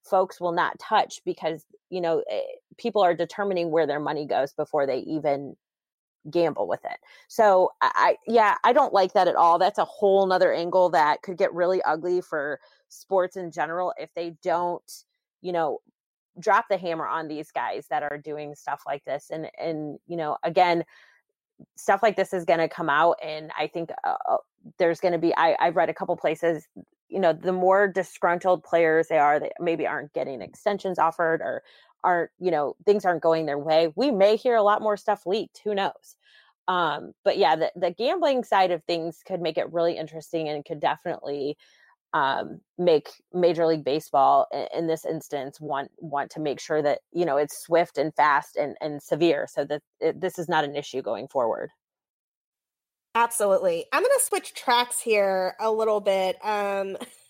folks will not touch because you know eh, people are determining where their money goes before they even gamble with it. So i yeah i don't like that at all. That's a whole nother angle that could get really ugly for sports in general if they don't you know drop the hammer on these guys that are doing stuff like this. And and you know again stuff like this is going to come out and i think uh, uh there's going to be I, i've read a couple places you know the more disgruntled players they are they maybe aren't getting extensions offered or aren't you know things aren't going their way we may hear a lot more stuff leaked who knows um but yeah the, the gambling side of things could make it really interesting and could definitely um, make Major League Baseball in, in, this instance want want to make sure that you know it's swift and fast and and severe, so that it, this is not an issue going forward. Absolutely, I'm going to switch tracks here a little bit. Um,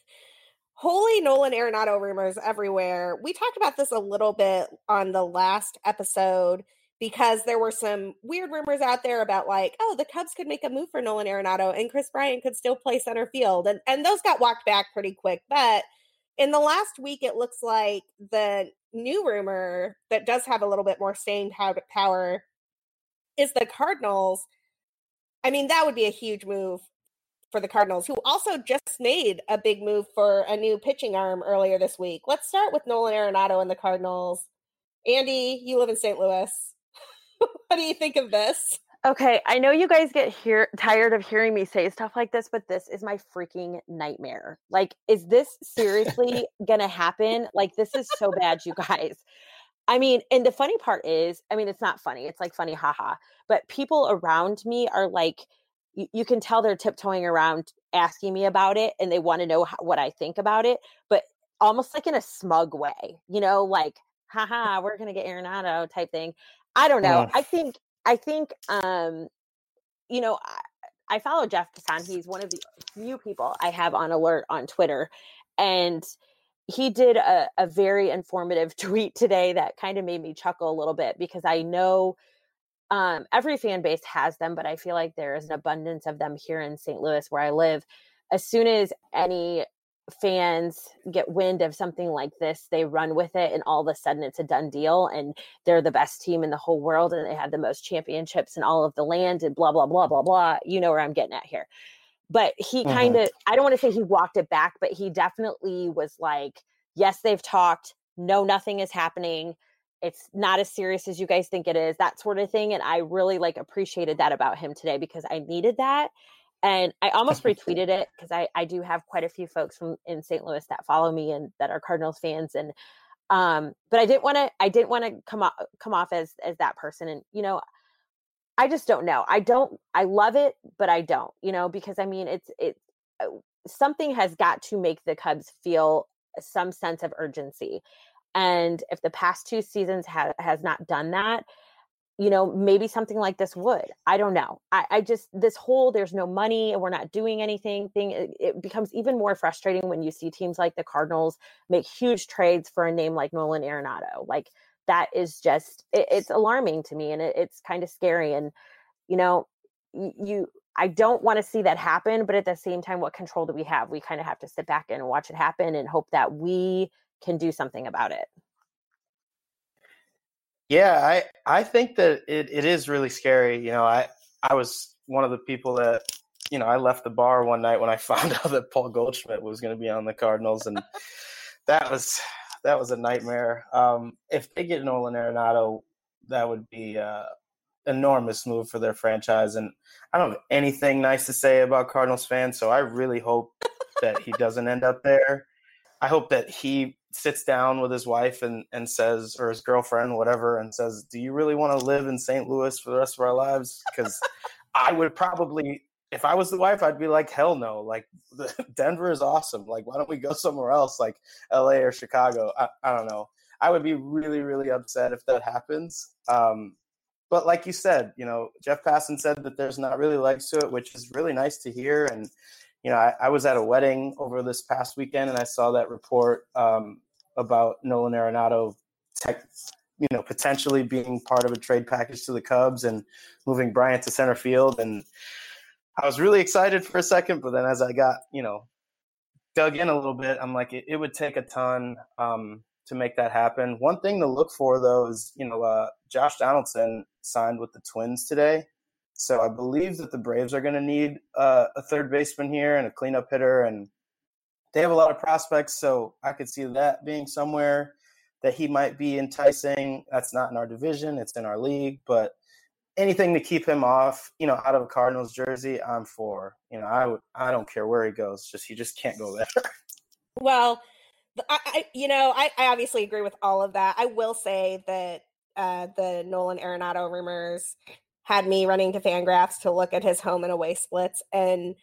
holy Nolan Arenado rumors everywhere. We talked about this a little bit on the last episode because there were some weird rumors out there about like, oh, the Cubs could make a move for Nolan Arenado and Kris Bryant could still play center field. And and those got walked back pretty quick. But in the last week, it looks like the new rumor that does have a little bit more staying power is the Cardinals. I mean, that would be a huge move for the Cardinals, who also just made a big move for a new pitching arm earlier this week. Let's start with Nolan Arenado and the Cardinals. Andi, you live in St. Louis. what do you think of this? Okay, I know you guys get here tired of hearing me say stuff like this, but this is my freaking nightmare. Like, is this seriously gonna happen? Like, this is so bad, you guys. I mean, and the funny part is, I mean, it's not funny. It's like funny, haha. But people around me are like, you, you can tell they're tiptoeing around asking me about it, and they want to know how, what I think about it, but almost like in a smug way, you know, like, haha, we're gonna get Arenado type thing. I don't know. I think I think um you know I, I follow Jeff Passan. He's one of the few people I have on alert on Twitter, and he did a, a very informative tweet today that kind of made me chuckle a little bit because I know um, every fan base has them, but I feel like there is an abundance of them here in St. Louis where I live. As soon as any fans get wind of something like this, they run with it, and all of a sudden it's a done deal, and they're the best team in the whole world, and they have the most championships in all of the land, and blah blah blah blah blah. You know where I'm getting at here. But he mm-hmm. kind of, I don't want to say he walked it back, but he definitely was like, yes, they've talked. No, nothing is happening. It's not as serious as you guys think it is, that sort of thing. And I really like appreciated that about him today because I needed that and I almost retweeted it because I, I do have quite a few folks from in St. Louis that follow me and that are Cardinals fans. And um, but I didn't want to I didn't want to come off come off as as that person. And you know, I just don't know. I don't I love it, but I don't, you know, because I mean it's it uh, something has got to make the Cubs feel some sense of urgency. And if the past two seasons ha- has not done that, you know, maybe something like this would. I don't know. I, I just this whole there's no money and we're not doing anything thing. It, it, becomes even more frustrating when you see teams like the Cardinals make huge trades for a name like Nolan Arenado. Like that is just it, it's alarming to me and it's kind of scary. And you know, you I don't want to see that happen, but at the same time, what control do we have? We kind of have to sit back and watch it happen and hope that we can do something about it. Yeah, I I think that it, it is really scary. You know, I I was one of the people that you know I left the bar one night when I found out that Paul Goldschmidt was going to be on the Cardinals, and that was that was a nightmare. Um, if they get Nolan Arenado, that would be a enormous move for their franchise. And I don't have anything nice to say about Cardinals fans, so I really hope that he doesn't end up there. I hope that he sits down with his wife and, and says, or his girlfriend, whatever, and says, Do you really want to live in St. Louis for the rest of our lives? Because I would probably, if I was the wife, I'd be like, Hell no. Like, Denver is awesome. Like, why don't we go somewhere else, like LA or Chicago? I, I don't know. I would be really, really upset if that happens. Um, but like you said, you know, Jeff Passan said that there's not really legs to it, which is really nice to hear. And you know, I, I was at a wedding over this past weekend and I saw that report um, about Nolan Arenado tech, you know, potentially being part of a trade package to the Cubs and moving Bryant to center field. And I was really excited for a second, but then as I got, you know, dug in a little bit, I'm like, it, it would take a ton um, to make that happen. One thing to look for, though, is, you know, uh, Josh Donaldson signed with the Twins today. So I believe that the Braves are going to need uh, a third baseman here and a cleanup hitter, and they have a lot of prospects. So I could see that being somewhere that he might be enticing. That's not in our division; it's in our league. But anything to keep him off, you know, out of a Cardinals jersey, I'm for. You know, I would, I don't care where he goes. Just he just can't go there. Well, I, I you know, I, I obviously agree with all of that. I will say that uh, the Nolan Arenado rumors had me running to Fangraphs to look at his home and away splits. And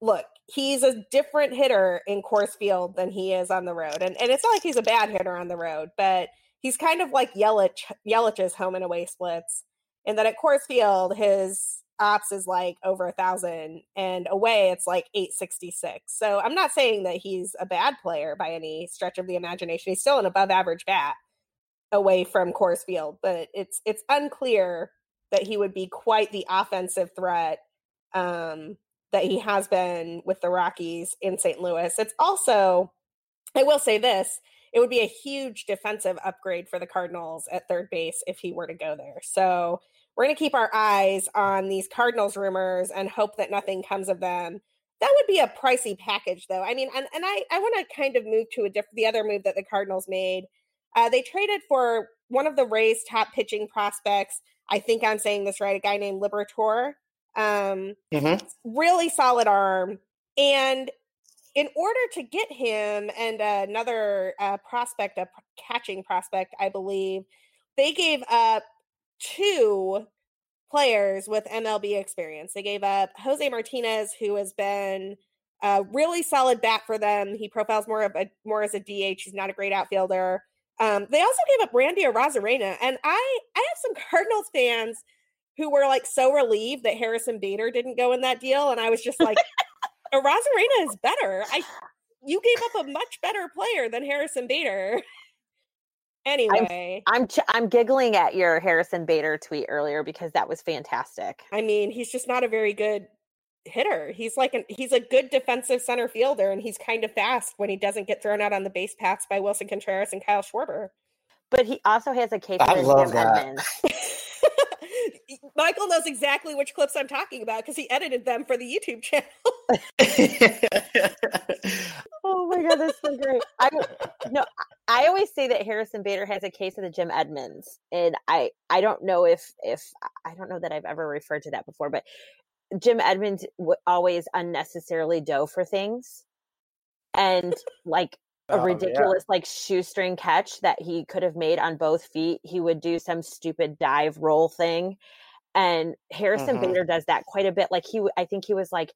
look, he's a different hitter in Coors Field than he is on the road. And, and it's not like he's a bad hitter on the road, but he's kind of like Yelich, Yelich's home and away splits. And then at Coors Field, his ops is like over a thousand and away it's like 866 so i'm not saying that he's a bad player by any stretch of the imagination he's still an above average bat away from Coors Field but it's it's unclear that he would be quite the offensive threat um, that he has been with the Rockies in St. Louis. It's also, I will say this, it would be a huge defensive upgrade for the Cardinals at third base if he were to go there. So we're going to keep our eyes on these Cardinals rumors and hope that nothing comes of them. That would be a pricey package, though. I mean, and, and I, I want to kind of move to a different, the other move that the Cardinals made. Uh, they traded for one of the Rays' top pitching prospects, I think I'm saying this right, a guy named Liberatore. Um, mm-hmm. Really solid arm. And in order to get him and another uh, prospect, a catching prospect, I believe, they gave up two players with MLB experience. They gave up Jose Martinez, who has been a really solid bat for them. He profiles more of a more as a DH. He's not a great outfielder. Um, they also gave up Randy Arozarena, and I I have some Cardinals fans who were like so relieved that Harrison Bader didn't go in that deal, and I was just like, Arozarena is better. I you gave up a much better player than Harrison Bader. anyway, I'm I'm, ch- I'm giggling at your Harrison Bader tweet earlier because that was fantastic. I mean, he's just not a very good hitter. He's like an he's a good defensive center fielder, and he's kind of fast when he doesn't get thrown out on the base paths by Willson Contreras and Kyle Schwarber. But he also has a case I love that. Michael knows exactly which clips I'm talking about because he edited them for the YouTube channel. oh my god, that's so great! I no, I always say that Harrison Bader has a case of the Jim Edmonds, and I I don't know if if I don't know that I've ever referred to that before, but Jim Edmonds w- always unnecessarily dove for things, and like a oh, ridiculous yeah. like shoestring catch that he could have made on both feet, he would do some stupid dive roll thing. And Harrison mm-hmm. Bader does that quite a bit. Like he, I think he was like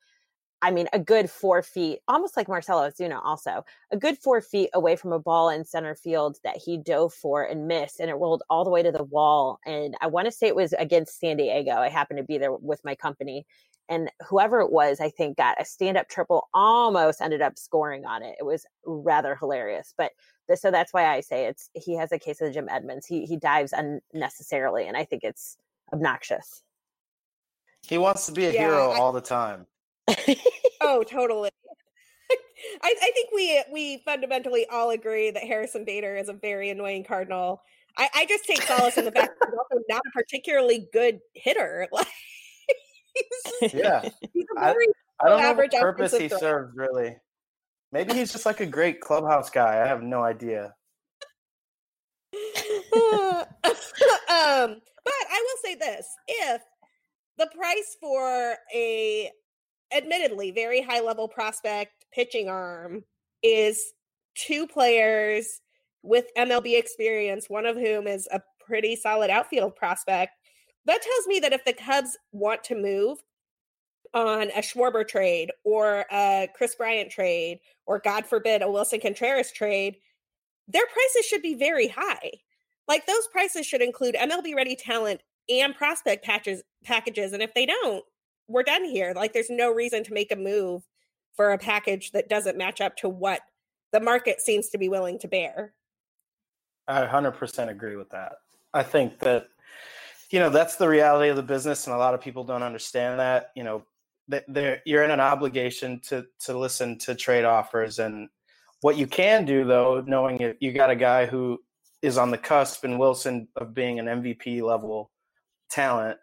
I mean, a good four feet, almost like Marcell Ozuna, also a good four feet away from a ball in center field that he dove for and missed, and it rolled all the way to the wall. And I want to say it was against San Diego. I happened to be there with my company, and whoever it was, I think got a stand up triple, almost ended up scoring on it. It was rather hilarious, but. So that's why I say it's he has a case of Jim Edmonds. He he dives unnecessarily, and I think it's obnoxious. He wants to be a yeah, hero I, all the time oh, totally. I, I, think we we fundamentally all agree that Harrison Bader is a very annoying Cardinal. I, I just take solace in the fact that he's also not a particularly good hitter. Like, yeah, he's a very I, I don't know what purpose he serves really. Maybe he's just like a great clubhouse guy. I have no idea. um, but I will say this: if the price for a admittedly very high level prospect pitching arm is two players with MLB experience, one of whom is a pretty solid outfield prospect. That tells me that if the Cubs want to move on a Schwarber trade or a Kris Bryant trade, or God forbid, a Willson Contreras trade, their prices should be very high. Like those prices should include MLB ready talent and prospect patches packages. And if they don't, we're done here. Like there's no reason to make a move for a package that doesn't match up to what the market seems to be willing to bear. I 100% agree with that. I think that you know that's the reality of the business and a lot of people don't understand that you know that you're in an obligation to to listen to trade offers and what you can do though knowing if you got a guy who is on the cusp in willson of being an mvp level talent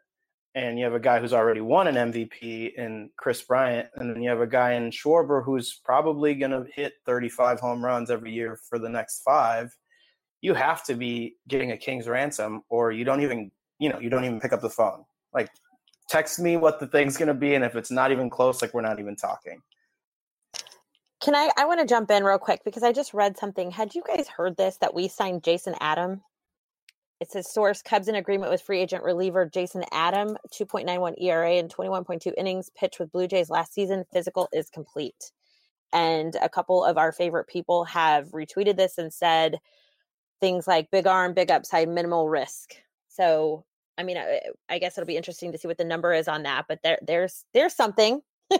and you have a guy who's already won an mvp in Kris bryant and then you have a guy in schwarber who's probably going to hit 35 home runs every year for the next five you have to be getting a king's ransom or you don't even you know, you don't even pick up the phone. Like, text me what the thing's going to be. And if it's not even close, like, we're not even talking. Can I? I want to jump in real quick because I just read something. Had you guys heard this that we signed Jason Adam? It says source Cubs in agreement with free agent reliever Jason Adam, 2.91 ERA and 21.2 innings pitched with Blue Jays last season. Physical is complete. And a couple of our favorite people have retweeted this and said things like big arm, big upside, minimal risk. So I mean, I, I, guess it'll be interesting to see what the number is on that, but there, there's, there's something.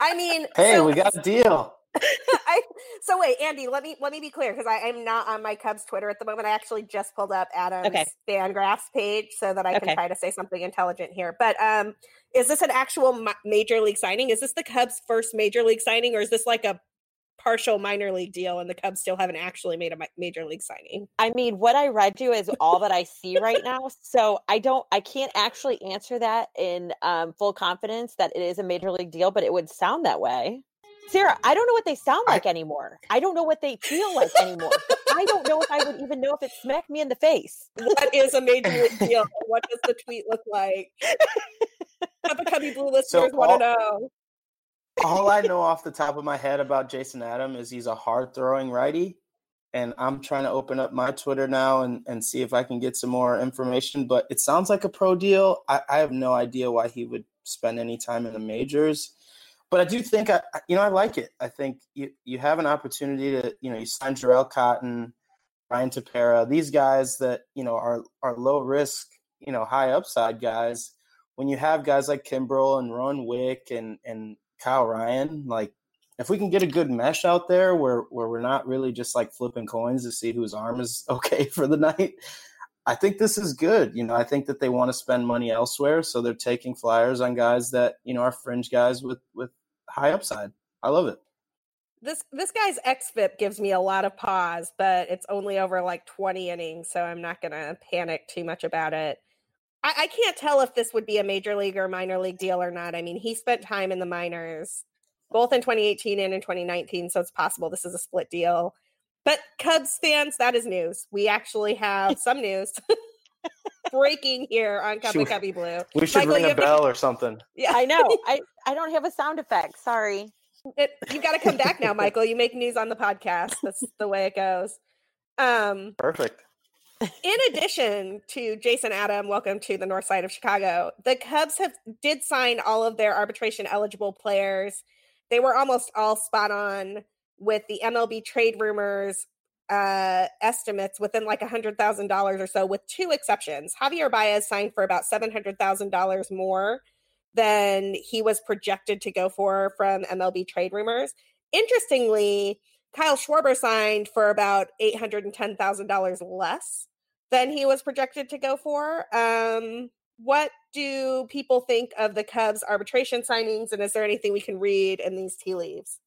I mean, hey, so, we got a deal. I, so wait, Andi, let me let me be clear because I'm not on my Cubs Twitter at the moment. I actually just pulled up Adam's okay. Fangraphs page so that I can try to say something intelligent here. But um, is this an actual major league signing? Is this the Cubs' first major league signing, or is this like a partial minor league deal and the Cubs still haven't actually made a major league signing. I mean, what I read you is all that I see right now. So I don't, I can't actually answer that in um, full confidence that it is a major league deal, but it would sound that way. Sara, I don't know what they sound like I, anymore. I don't know what they feel like anymore. I don't know if I would even know if it smacked me in the face. What is a major deal? What does the tweet look like? Cup of Cubby Blue listeners so want to know all I know off the top of my head about Jason Adam is he's a hard throwing righty. And I'm trying to open up my Twitter now and, and see if I can get some more information. But it sounds like a pro deal. I, I have no idea why he would spend any time in the majors. But I do think I you know I like it. I think you, you have an opportunity to, you know, you sign Jharel Cotton, Ryan Tepera, these guys that, you know, are are low risk, you know, high upside guys. When you have guys like Kimbrel and Rowan Wick and and Kyle Ryan, like if we can get a good mesh out there where where we're not really just like flipping coins to see whose arm is okay for the night, I think this is good. You know, I think that they want to spend money elsewhere, so they're taking flyers on guys that you know are fringe guys with with high upside. I love it. This this guy's xFIP gives me a lot of pause, but it's only over like 20 innings, so I'm not gonna panic too much about it. I, I can't tell if this would be a major league or minor league deal or not. I mean, he spent time in the minors both in 2018 and in 2019, so it's possible this is a split deal. But Cubs fans, that is news. We actually have some news breaking here on Cubby Cubby Blue. We should Michael, ring a bell to... or something. Yeah, I know. I I don't have a sound effect. Sorry. It, you got to come back now, Michael. You make news on the podcast. That's the way it goes. Um, Perfect in addition to Jason Adam, welcome to the north side of Chicago. The Cubs have did sign all of their arbitration eligible players. They were almost all spot on with the MLB trade rumors uh, estimates within like a hundred thousand dollars or so, with two exceptions. Javier Baez signed for about seven hundred thousand dollars more than he was projected to go for from MLB trade rumors. Interestingly, Kyle Schwarber signed for about $810,000 less than he was projected to go for. Um, what do people think of the Cubs arbitration signings, and is there anything we can read in these tea leaves?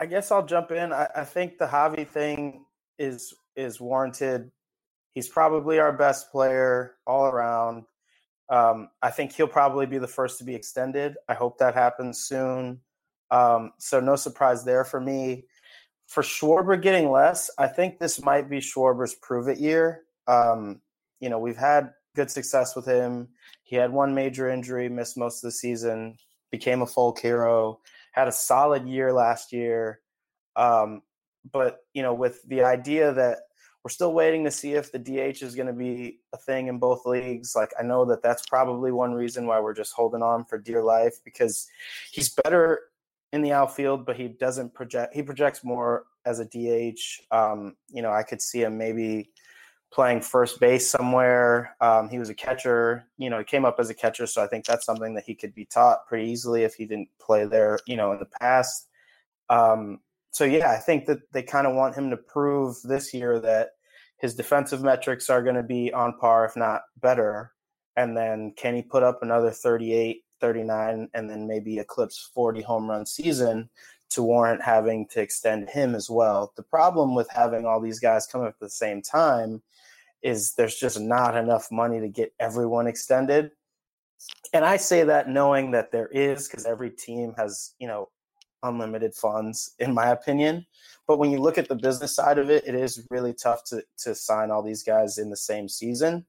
I guess I'll jump in. I, I think the Javi thing is is warranted. He's probably our best player all around. Um, I think he'll probably be the first to be extended. I hope that happens soon. Um, so no surprise there for me for Schwarber getting less, I think this might be Schwarber's prove it year. Um, you know, we've had good success with him. He had one major injury, missed most of the season, became a folk hero, had a solid year last year. Um, but, you know, with the idea that we're still waiting to see if the DH is going to be a thing in both leagues. Like, I know that that's probably one reason why we're just holding on for dear life because he's better in the outfield, but he doesn't project. He projects more as a DH. Um, you know, I could see him maybe playing first base somewhere. Um, he was a catcher. You know, he came up as a catcher, so I think that's something that he could be taught pretty easily if he didn't play there. You know, in the past. Um, so yeah, I think that they kind of want him to prove this year that his defensive metrics are going to be on par, if not better. And then can he put up another 38, 39, and then maybe eclipse 40 home run season to warrant having to extend him as well? The problem with having all these guys come up at the same time is there's just not enough money to get everyone extended. And I say that knowing that there is because every team has, you know, unlimited funds, in my opinion. But when you look at the business side of it, it is really tough to to sign all these guys in the same season.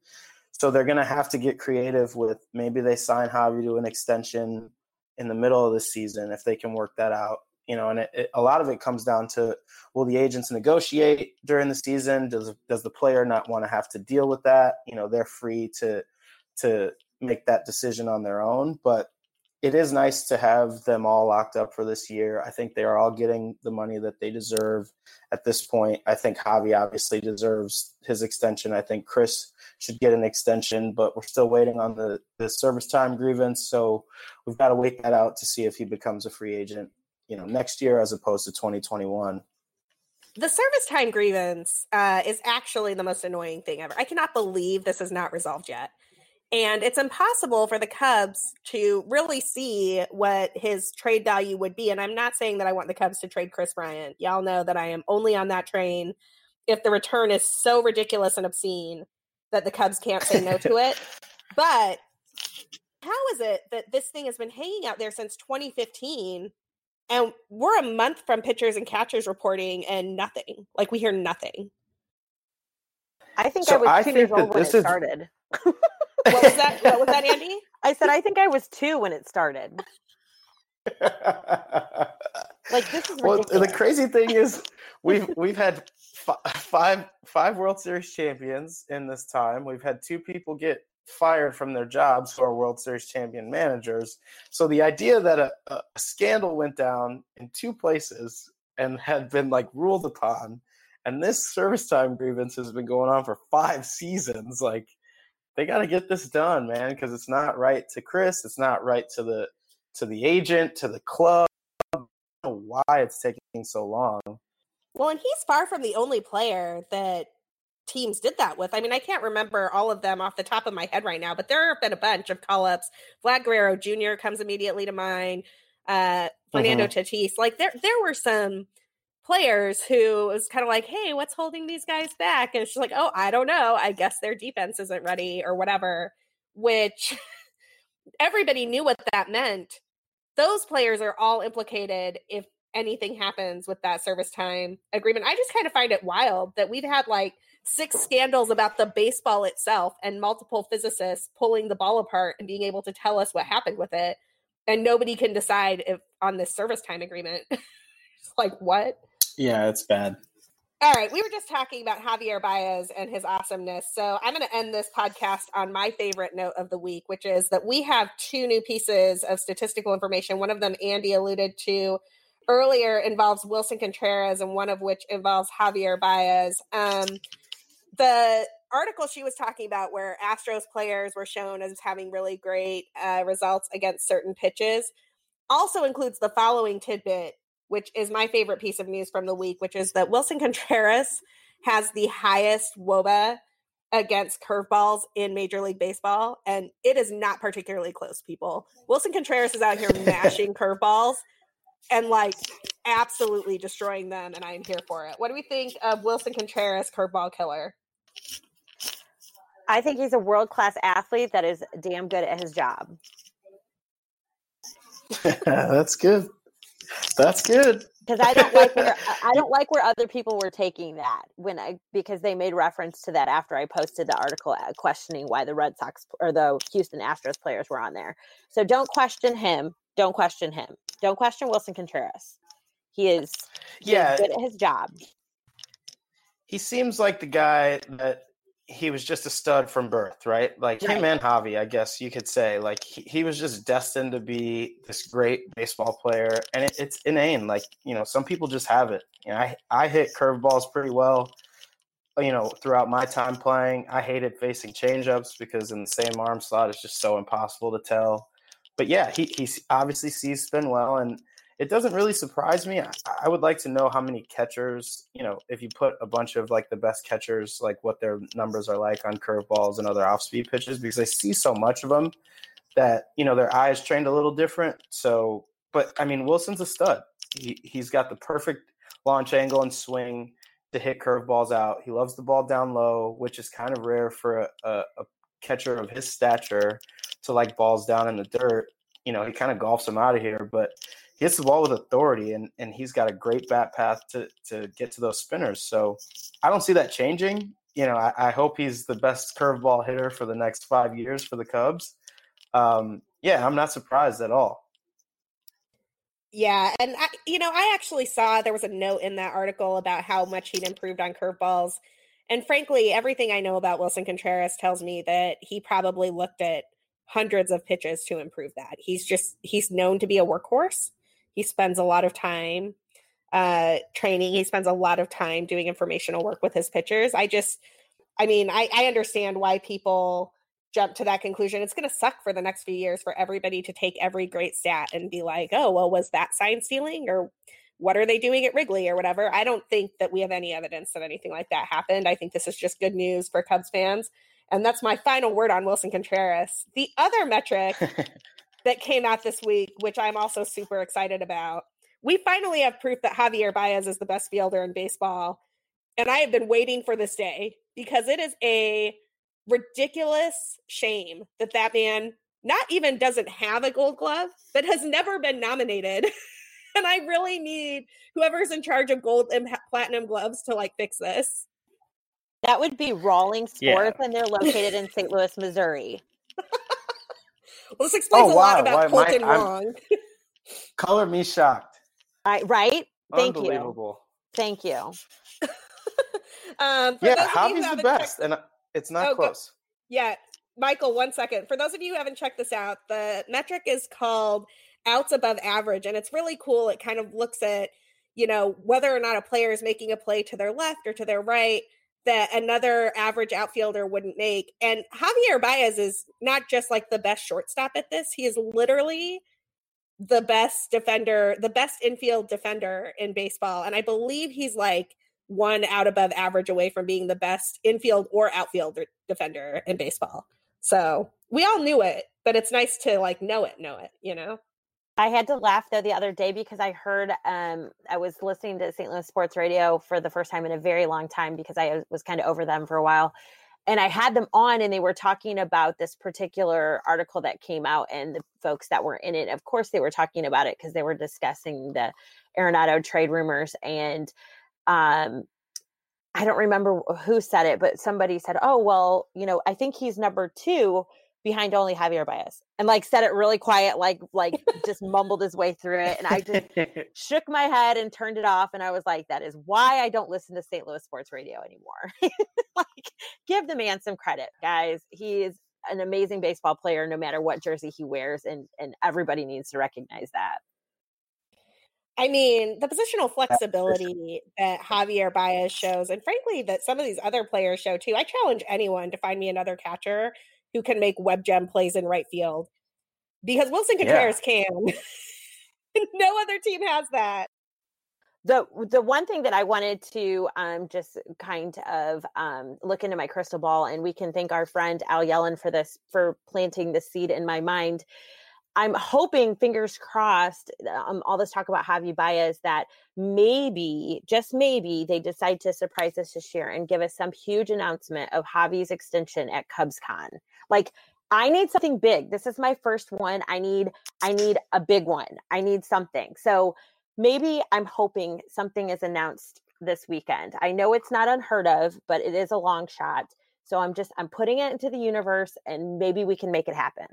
So they're going to have to get creative with maybe they sign Javi to an extension in the middle of the season if they can work that out. You know, and it, it, a lot of it comes down to will the agents negotiate during the season? Does does the player not want to have to deal with that? You know, they're free to to make that decision on their own. But it is nice to have them all locked up for this year. I think they are all getting the money that they deserve at this point. I think Javi obviously deserves his extension. I think Kris should get an extension, but we're still waiting on the, the service time grievance. So we've got to wait that out to see if he becomes a free agent, you know, next year as opposed to 2021 the service time grievance uh, is actually the most annoying thing ever. I cannot believe this is not resolved yet. And it's impossible for the Cubs to really see what his trade value would be. And I'm not saying that I want the Cubs to trade kris Bryant. Y'all know that I am only on that train if the return is so ridiculous and obscene that the Cubs can't say no to it. But how is it that this thing has been hanging out there since 2015 and we're a month from pitchers and catchers reporting and nothing? Like we hear nothing. I think so I was two years old when it is... started. What was that? What was that, Andi? I said I think I was two when it started. like this is well. The crazy thing is, we've we've had five five World Series champions in this time. We've had two people get fired from their jobs who are World Series champion managers. So the idea that a, a scandal went down in two places and had been like ruled upon, and this service time grievance has been going on for five seasons, like they got to get this done, man, because it's not right to Kris. It's not right to the to the agent, to the club. why it's taking so long. Well, and he's far from the only player that teams did that with. I mean, I can't remember all of them off the top of my head right now, but there have been a bunch of call ups. Vlad Guerrero Jr. comes immediately to mind. Uh, Fernando mm-hmm. Tatis. Like there, there were some players who was kind of like, hey, what's holding these guys back? And she's like, oh, I don't know. I guess their defense isn't ready or whatever, which everybody knew what that meant. Those players are all implicated if anything happens with that service time agreement. I just kind of find it wild that we've had like six scandals about the baseball itself and multiple physicists pulling the ball apart and being able to tell us what happened with it. And nobody can decide if on this service time agreement. like, what? Yeah, it's bad. All right, we were just talking about Javier Baez and his awesomeness. So I'm going to end this podcast on my favorite note of the week, which is that we have two new pieces of statistical information. One of them Andi alluded to earlier involves Willson Contreras, and one of which involves Javier Baez. Um, the article she was talking about, where Astros players were shown as having really great uh, results against certain pitches, also includes the following tidbit which is my favorite piece of news from the week, which is that Willson Contreras has the highest WOBA against curveballs in Major League Baseball, and it is not particularly close, people. Willson Contreras is out here mashing curveballs and like absolutely destroying them, and I am here for it. What do we think of Willson Contreras, curveball killer? I think he's a world class athlete that is damn good at his job. That's good. That's good. Because I don't like where I don't like where other people were taking that when I because they made reference to that after I posted the article uh, questioning why the Red Sox or the Houston Astros players were on there. So don't question him. Don't question him. Don't question Willson Contreras. He is he yeah is good at his job. He seems like the guy that he was just a stud from birth, right? Like right. him and Javi, I guess you could say. Like he, he, was just destined to be this great baseball player, and it, it's inane. Like you know, some people just have it. You know, I I hit curveballs pretty well. you know, throughout my time playing, I hated facing changeups because in the same arm slot, it's just so impossible to tell. But yeah, he he obviously sees spin well, and it doesn't really surprise me. I, I, would like to know how many catchers, you know, if you put a bunch of like the best catchers, like what their numbers are like on curveballs and other off speed pitches, because I see so much of them that, you know, their eyes trained a little different. So, but I mean, Willson's a stud. He, he's got the perfect launch angle and swing to hit curveballs out. He loves the ball down low, which is kind of rare for a, a, a catcher of his stature to like balls down in the dirt. You know, he kind of golfs them out of here, but he hits the ball with authority and, and he's got a great bat path to, to get to those spinners. So I don't see that changing. You know, I, I hope he's the best curveball hitter for the next five years for the Cubs. Um, yeah, I'm not surprised at all. Yeah, and I, you know, I actually saw there was a note in that article about how much he'd improved on curveballs. And frankly, everything I know about Willson Contreras tells me that he probably looked at hundreds of pitches to improve that. He's just he's known to be a workhorse. He spends a lot of time uh, training. He spends a lot of time doing informational work with his pitchers. I just, I mean, I, I understand why people jump to that conclusion. It's going to suck for the next few years for everybody to take every great stat and be like, oh, well, was that sign stealing or what are they doing at Wrigley or whatever? I don't think that we have any evidence that anything like that happened. I think this is just good news for Cubs fans. And that's my final word on Willson Contreras. The other metric that came out this week, which I'm also super excited about. We finally have proof that Javier Baez is the best fielder in baseball. And I have been waiting for this day because it is a ridiculous shame that that man not even doesn't have a gold glove, but has never been nominated. and I really need whoever's in charge of gold and platinum gloves to like fix this. That would be Rawlings Sports, yeah. and they're located in St. Louis, Missouri. Well, this explains oh, a lot about Why, Kolten my, Wong. color me shocked. I, right? Thank you. Thank you. um, yeah, Javi's the best, checked... and it's not oh, close. Go... Yeah, Michael. One second. For those of you who haven't checked this out, the metric is called outs above average, and it's really cool. It kind of looks at you know whether or not a player is making a play to their left or to their right that another average outfielder wouldn't make. And Javier Baez is not just like the best shortstop at this, he is literally the best defender, the best infield defender in baseball. And I believe he's like one out above average away from being the best infield or outfield defender in baseball. So we all knew it, but it's nice to like know it, know it, you know? I had to laugh though the other day because I heard um, I was listening to St. Louis Sports Radio for the first time in a very long time because I was kind of over them for a while. And I had them on and they were talking about this particular article that came out and the folks that were in it. Of course, they were talking about it because they were discussing the Arenado trade rumors. And um, I don't remember who said it, but somebody said, Oh, well, you know, I think he's number two behind only Javier Baez and like said it really quiet, like like just mumbled his way through it. And I just shook my head and turned it off. And I was like, that is why I don't listen to St. Louis sports radio anymore. like give the man some credit, guys. He is an amazing baseball player no matter what jersey he wears, and and everybody needs to recognize that. I mean, the positional flexibility that Javier Baez shows, and frankly, that some of these other players show too. I challenge anyone to find me another catcher who can make web gem plays in right field because Willson Contreras yeah. can. no other team has that. The the one thing that I wanted to um, just kind of um, look into my crystal ball, and we can thank our friend Al Yellon for this for planting the seed in my mind. I'm hoping, fingers crossed, um, all this talk about Javi Baez that maybe, just maybe, they decide to surprise us this year and give us some huge announcement of Javi's extension at CubsCon. Like, I need something big. This is my first one. I need, I need a big one. I need something. So maybe I'm hoping something is announced this weekend. I know it's not unheard of, but it is a long shot. So I'm just, I'm putting it into the universe and maybe we can make it happen.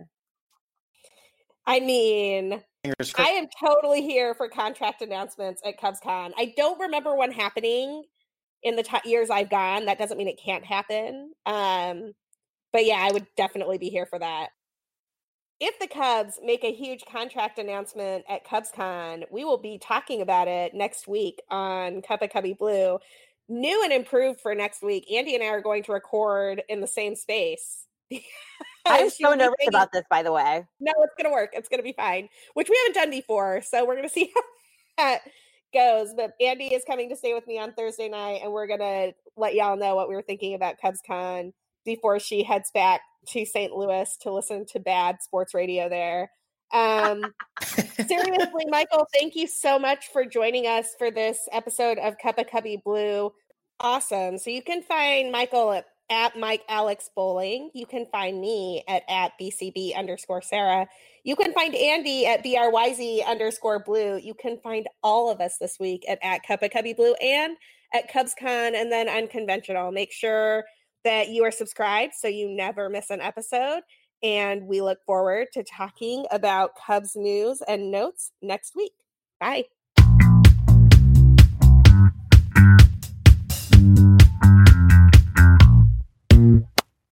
I mean, I am totally here for contract announcements at CubsCon. I don't remember one happening in the t- years I've gone. That doesn't mean it can't happen. Um, but yeah, I would definitely be here for that. If the Cubs make a huge contract announcement at CubsCon, we will be talking about it next week on Cup of Cubby Blue new and improved for next week. Andi and I are going to record in the same space. I'm so nervous thinking, about this, by the way. No, it's gonna work. It's gonna be fine, which we haven't done before. So we're gonna see how that goes. But Andi is coming to stay with me on Thursday night, and we're gonna let y'all know what we were thinking about CubsCon before she heads back to St. Louis to listen to bad sports radio there. Um, seriously, Michael, thank you so much for joining us for this episode of Cup of Cubby Blue. Awesome. So you can find Michael at, at Mike Alex Bolling. You can find me at, at BCB underscore Sara. You can find Andi at BRYZ underscore blue. You can find all of us this week at, at Cup of Cubby Blue and at CubsCon and then Unconventional. Make sure that you are subscribed so you never miss an episode. And we look forward to talking about Cubs news and notes next week. Bye.